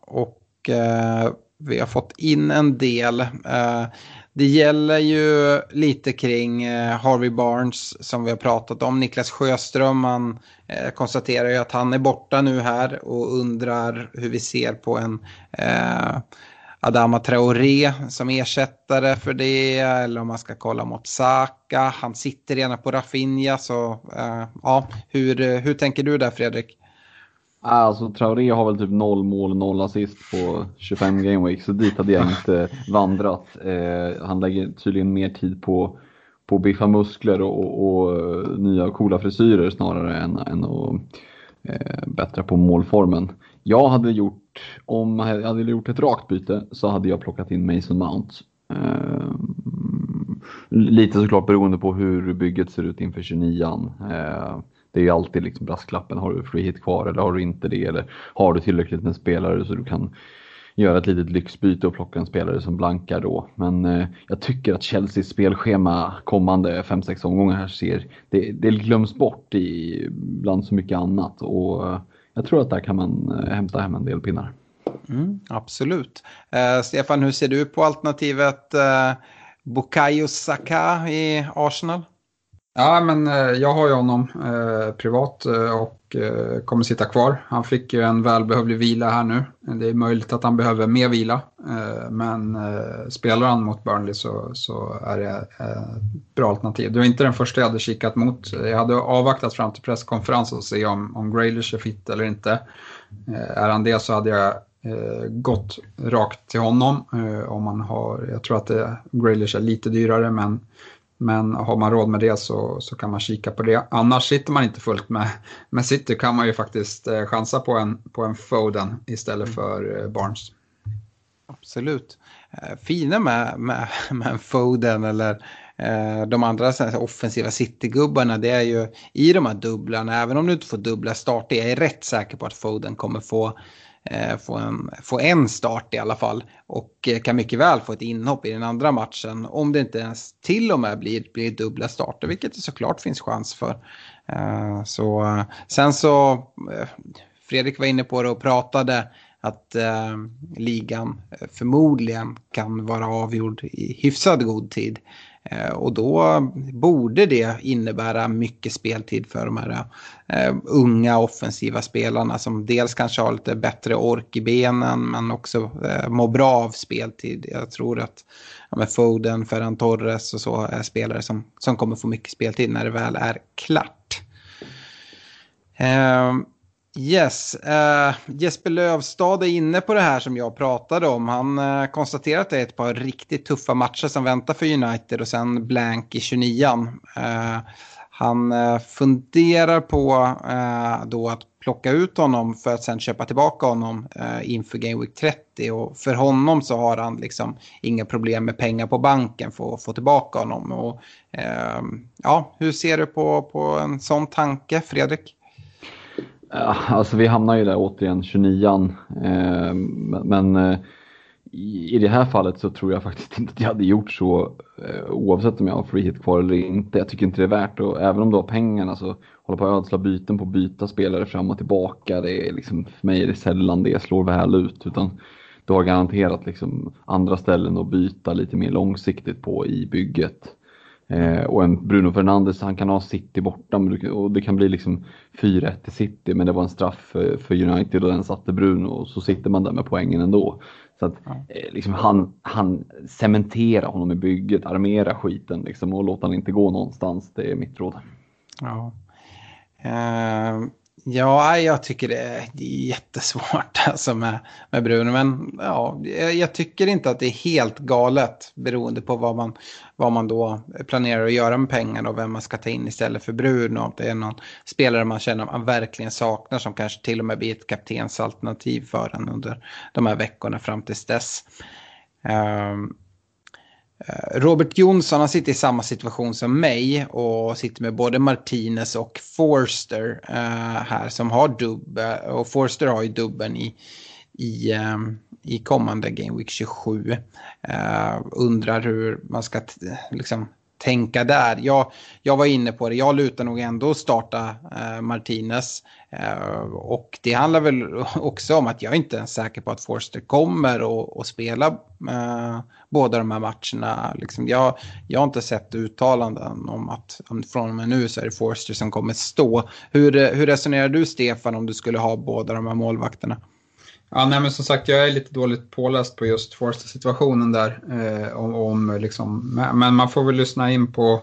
och vi har fått in en del. Det gäller ju lite kring eh, Harvey Barnes som vi har pratat om. Niklas Sjöström, han, eh, konstaterar ju att han är borta nu här och undrar hur vi ser på en eh, Adama Traoré som ersättare för det eller om man ska kolla mot Saka. Han sitter redan på Rafinha så eh, ja, hur, eh, hur tänker du där Fredrik? Alltså Traoré har väl typ noll mål, noll assist på 25 gameweeks så dit hade jag inte vandrat. Eh, han lägger tydligen mer tid på, på biffa muskler och, och, och eh, nya coola frisyrer snarare än, än att eh, bättra på målformen. Jag hade gjort, om jag hade gjort ett rakt byte så hade jag plockat in Mason Mount. Eh, lite såklart beroende på hur bygget ser ut inför 29an. Eh, det är ju alltid liksom brasklappen, har du free hit kvar eller har du inte det? Eller har du tillräckligt med spelare så du kan göra ett litet lyxbyte och plocka en spelare som blankar då. Men eh, jag tycker att Chelseas spelschema kommande 5-6 omgångar här ser, det, det glöms bort i, bland så mycket annat och eh, jag tror att där kan man eh, hämta hem en del pinnar. Mm, absolut. Eh, Stefan, hur ser du på alternativet eh, Bukayo Saka i Arsenal? Ja, men eh, jag har ju honom eh, privat eh, och eh, kommer sitta kvar. Han fick ju en välbehövlig vila här nu. Det är möjligt att han behöver mer vila. Eh, men eh, spelar han mot Burnley så, så är det ett bra alternativ. Det var inte den första jag hade kikat mot. Jag hade avvaktat fram till presskonferensen och se om, om Graylish är fit eller inte. är han det så hade jag gått rakt till honom. om man har, jag tror att det, Graylish är lite dyrare men men har man råd med det så, så kan man kika på det. Annars sitter man inte fullt med, med City kan man ju faktiskt eh, chansa på en, på en Foden istället mm. för eh, Barnes. Absolut. fina med, med, med Foden eller Eh, de andra offensiva City-gubbarna det är ju i de här dubblarna, även om du inte får dubbla starter, jag är rätt säker på att Foden kommer få, eh, Eh, få, en, få en start i alla fall. Och eh, kan mycket väl få ett inhopp i den andra matchen om det inte ens till och med blir, blir dubbla starter, vilket det såklart finns chans för. Eh, så, sen så, Fredrik var inne på det och pratade att eh, ligan förmodligen kan vara avgjord i hyfsad god tid. Eh, och då borde det innebära mycket speltid för de här eh, unga offensiva spelarna som dels kanske har lite bättre ork i benen men också eh, mår bra av speltid. Jag tror att ja, med Foden, Ferran Torres och så är spelare som, som kommer få mycket speltid när det väl är klart. Uh, Yes, uh, Jesper Lövstad är inne på det här som jag pratade om. Han uh, konstaterar att det är ett par riktigt tuffa matcher som väntar för United och sen blank i 29an. Uh, eh, han funderar på då att plocka ut honom för att sen köpa tillbaka honom inför Game Week 30. Och för honom så har han liksom inga problem med pengar på banken för att få tillbaka honom. Och, ja, hur ser du på, på en sån tanke, Fredrik? Alltså vi hamnar ju där återigen 29an. Eh, men eh, i det här fallet så tror jag faktiskt inte att jag hade gjort så eh, oavsett om jag har free hit kvar eller inte. Jag tycker inte det är värt och även om du har pengarna så hålla på att ödsla byten på att byta spelare fram och tillbaka. Det är liksom, för mig är det sällan det slår väl ut utan du har garanterat liksom andra ställen att byta lite mer långsiktigt på i bygget. Eh, och en Bruno Fernandes, han kan ha City borta och det kan bli liksom 4-1 till City men det var en straff för, för, United och den satte Bruno och så sitter man där med poängen ändå. Så att eh, liksom han, han cementera honom i bygget, armera skiten liksom och låta han inte gå någonstans. Det är mitt råd. Ja. Uh, Ja, jag tycker det är jättesvårt alltså med, med Bruno. Men ja, jag tycker inte att det är helt galet beroende på vad man, vad man då planerar att göra med pengarna och vem man ska ta in istället för Bruno. Om det är någon spelare man känner att man verkligen saknar som kanske till och med blir ett kaptensalternativ för en under de här veckorna fram tills dess. Um, Eh, Robert Jonsson han sitter i samma situation som mig och sitter med både Martinez och Forster uh, här som har dubb. Eh, och Forster har ju dubben i, i, um, i kommande Game Week 27. Uh, undrar hur man ska liksom, tänka där. Jag, jag var inne på det, jag lutar nog ändå att starta eh, Martinez. Eh, och det handlar väl också om att jag inte är säker på att Forster kommer att spela eh, båda de här matcherna. Liksom, jag, jag har inte sett uttalanden om att från och med nu så är det Forster som kommer stå. Hur, hur resonerar du Stefan om du skulle ha båda de här målvakterna? Ja, nej, men som sagt, jag är lite dåligt påläst på just Forster-situationen där. Eh, om, om, liksom, men man får väl lyssna in på,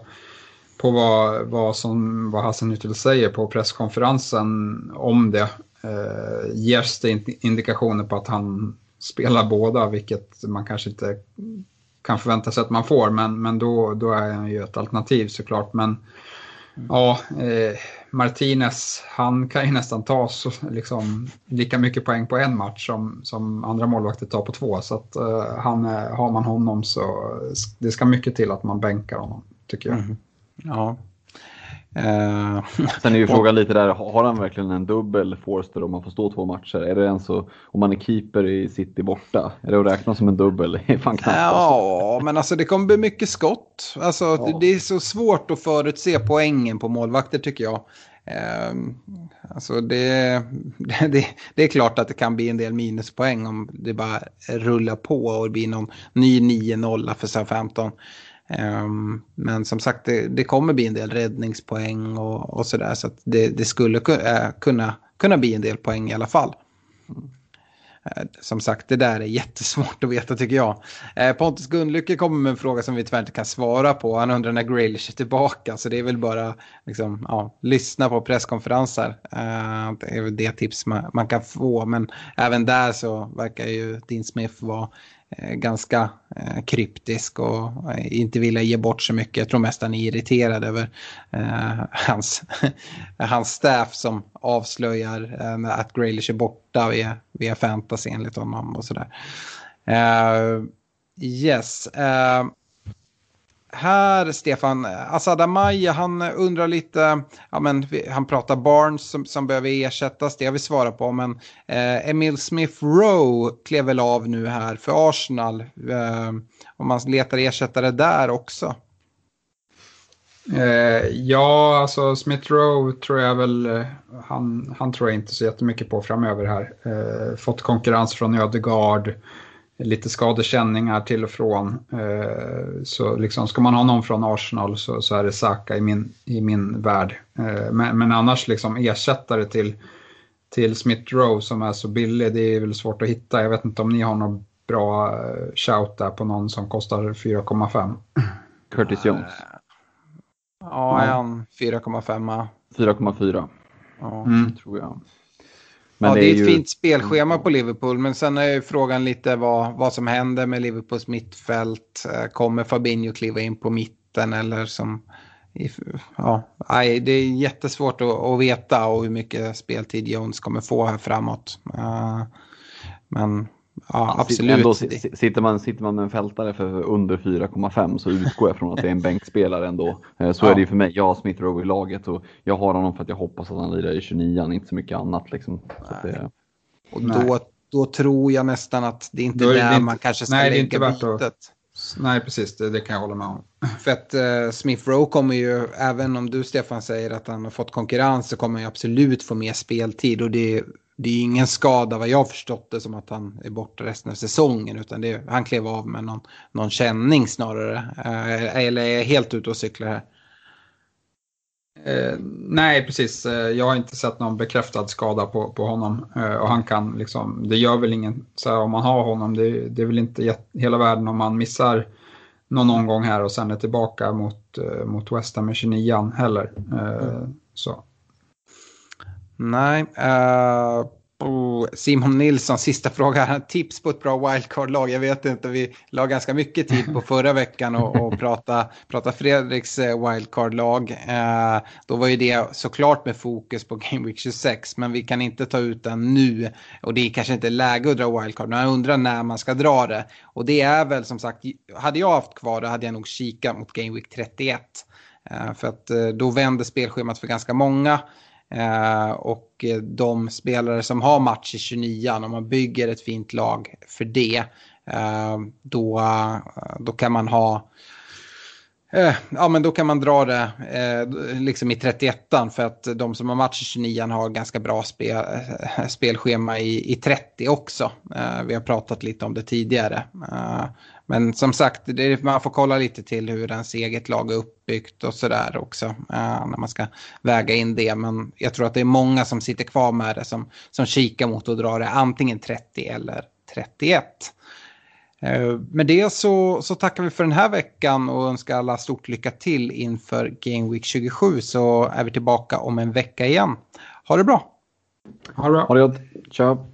på vad, vad, som, vad Hassan säger på presskonferensen om det. Eh, ges det indikationer på att han spelar båda, vilket man kanske inte kan förvänta sig att man får, men, men då, då är han ju ett alternativ såklart. Men ja, eh, Martinez, han kan ju nästan ta så, liksom, lika mycket poäng på en match som, som andra målvakter tar på två. Så att, eh, han, eh, har man honom så det ska mycket till att man bänkar honom, tycker jag. Mm. Ja, Uh, Sen är ju frågan lite där, har han verkligen en dubbel Forster om man får stå två matcher? Är det en så, om man är keeper i City borta, är det att räkna som en dubbel? Fan knappt, ja, alltså. men alltså det kommer bli mycket skott. Alltså, ja. det, är så svårt att förutse poängen på målvakter tycker jag. Uh, alltså det, det, det, är klart att det kan bli en del minuspoäng om det bara rullar på och det blir någon ny 9-0 för SA-15. Ehm, men som sagt, det, det, kommer bli en del räddningspoäng och, och sådär. Så, så det, det, skulle eh, kunna, kunna bli en del poäng i alla fall. Eh, som sagt, det där är jättesvårt att veta tycker jag. Eh, Pontus Gunnlycke kommer med en fråga som vi tyvärr inte kan svara på. Han undrar när Grealish är tillbaka. Så det är väl bara liksom, ja, lyssna på presskonferenser. det är väl det tips man, man, kan få. Men även där så verkar ju Dean Smith vara Eh, ganska eh, kryptisk och eh, inte vilja ge bort så mycket. Jag tror mest han är irriterad över eh, hans, hans staff som avslöjar att Graylish är borta via, via fantasy enligt honom och sådär. Yes. Här, Stefan, Assad Amaya, han undrar lite, ja, men, han pratar Barnes som, som behöver ersättas, det har vi svarat på, men eh, Emil Smith Rowe klev väl av nu här för Arsenal, eh, om man letar ersättare där också. Eh, ja, alltså Smith Rowe tror jag väl, eh, han, han tror jag inte så jättemycket på framöver här. Eh, fått konkurrens från Ödegard lite skadekänningar till och från. Eh, så liksom, ska man ha någon från Arsenal så, så är det Saka i min, i min värld. Eh, men, men, annars liksom ersättare till, till Smith Rowe som är så billig, det är väl svårt att hitta. Jag vet inte om ni har någon bra eh, shout där på någon som kostar 4,5. Curtis Jones. Ja, är han 4,5? 4,4. Ja, mm. tror jag. Men ja, det är, ett ju... fint spelschema på Liverpool, men sen är frågan lite vad, vad som händer med Liverpools mittfält. Eh, kommer Fabinho kliva in på mitten eller som... Ja, det är jättesvårt att, att veta och hur mycket speltid Jones kommer få här framåt. Eh, men Ja, absolut. Ändå, sitter, man, sitter man med en fältare för under 4,5 så utgår jag från att det är en bänkspelare ändå. Eh, så ja. är det ju för mig. Jag har Smith Rowe i laget och jag har honom för att jag hoppas att han lirar i 29 inte så mycket annat. Liksom. Så det... Och då, då tror jag nästan att det inte är där inte, man kanske ska nej, lägga är bytet. Nej, precis. Det, det, kan jag hålla med om. För att uh, Smith Rowe kommer ju, även om du Stefan säger att han har fått konkurrens, så kommer han absolut få mer speltid. Och det det är ingen skada vad jag förstått det som att han är borta resten av säsongen utan det, han klev av med någon, någon känning snarare. Eh, eller är jag helt ute och cyklar här? Eh, nej, precis. Eh, jag har inte sett någon bekräftad skada på, på honom. Eh, och han kan liksom, det gör väl ingen, så här, om man har honom, det, det är väl inte hela världen om man missar någon omgång här och sen är tillbaka mot, eh, mot West Ham med 29 heller. Mm. Så. Nej. Uh, Simon Nilsson, sista fråga. Tips på ett bra wildcard-lag? Jag vet inte, vi la ganska mycket tid på förra veckan och, och prata, prata Fredriks eh, wildcard-lag. Uh, då var ju det såklart med fokus på Game Week 26, men vi kan inte ta ut den nu. Och det är kanske inte läge att dra wildcard, men jag undrar när man ska dra det. Och det är väl som sagt, hade jag haft kvar det hade jag nog kikat mot Game Week 31. Uh, för att då vänder spelschemat för ganska många. Eh, och de spelare som har match i 29 om man bygger ett fint lag för det, eh, då, eh, då kan man ha eh, Ja men då kan man dra det eh, liksom i 31 för att de som har match i 29 har ganska bra spel, eh, spelschema i, i 30 också. Vi har pratat lite om det tidigare. Men som sagt, det, man får kolla lite till hur ens eget lag är uppbyggt och sådär också. Uh, när man ska väga in det. Men jag tror att det är många som sitter kvar med det som, som kikar mot att dra det antingen 30 eller 31. Uh, med det så, så tackar vi för den här veckan och önskar alla stort lycka till inför Game Week 27 så är vi tillbaka om en vecka igen. Ha det bra! Ha det bra! Ha det gott! Ciao!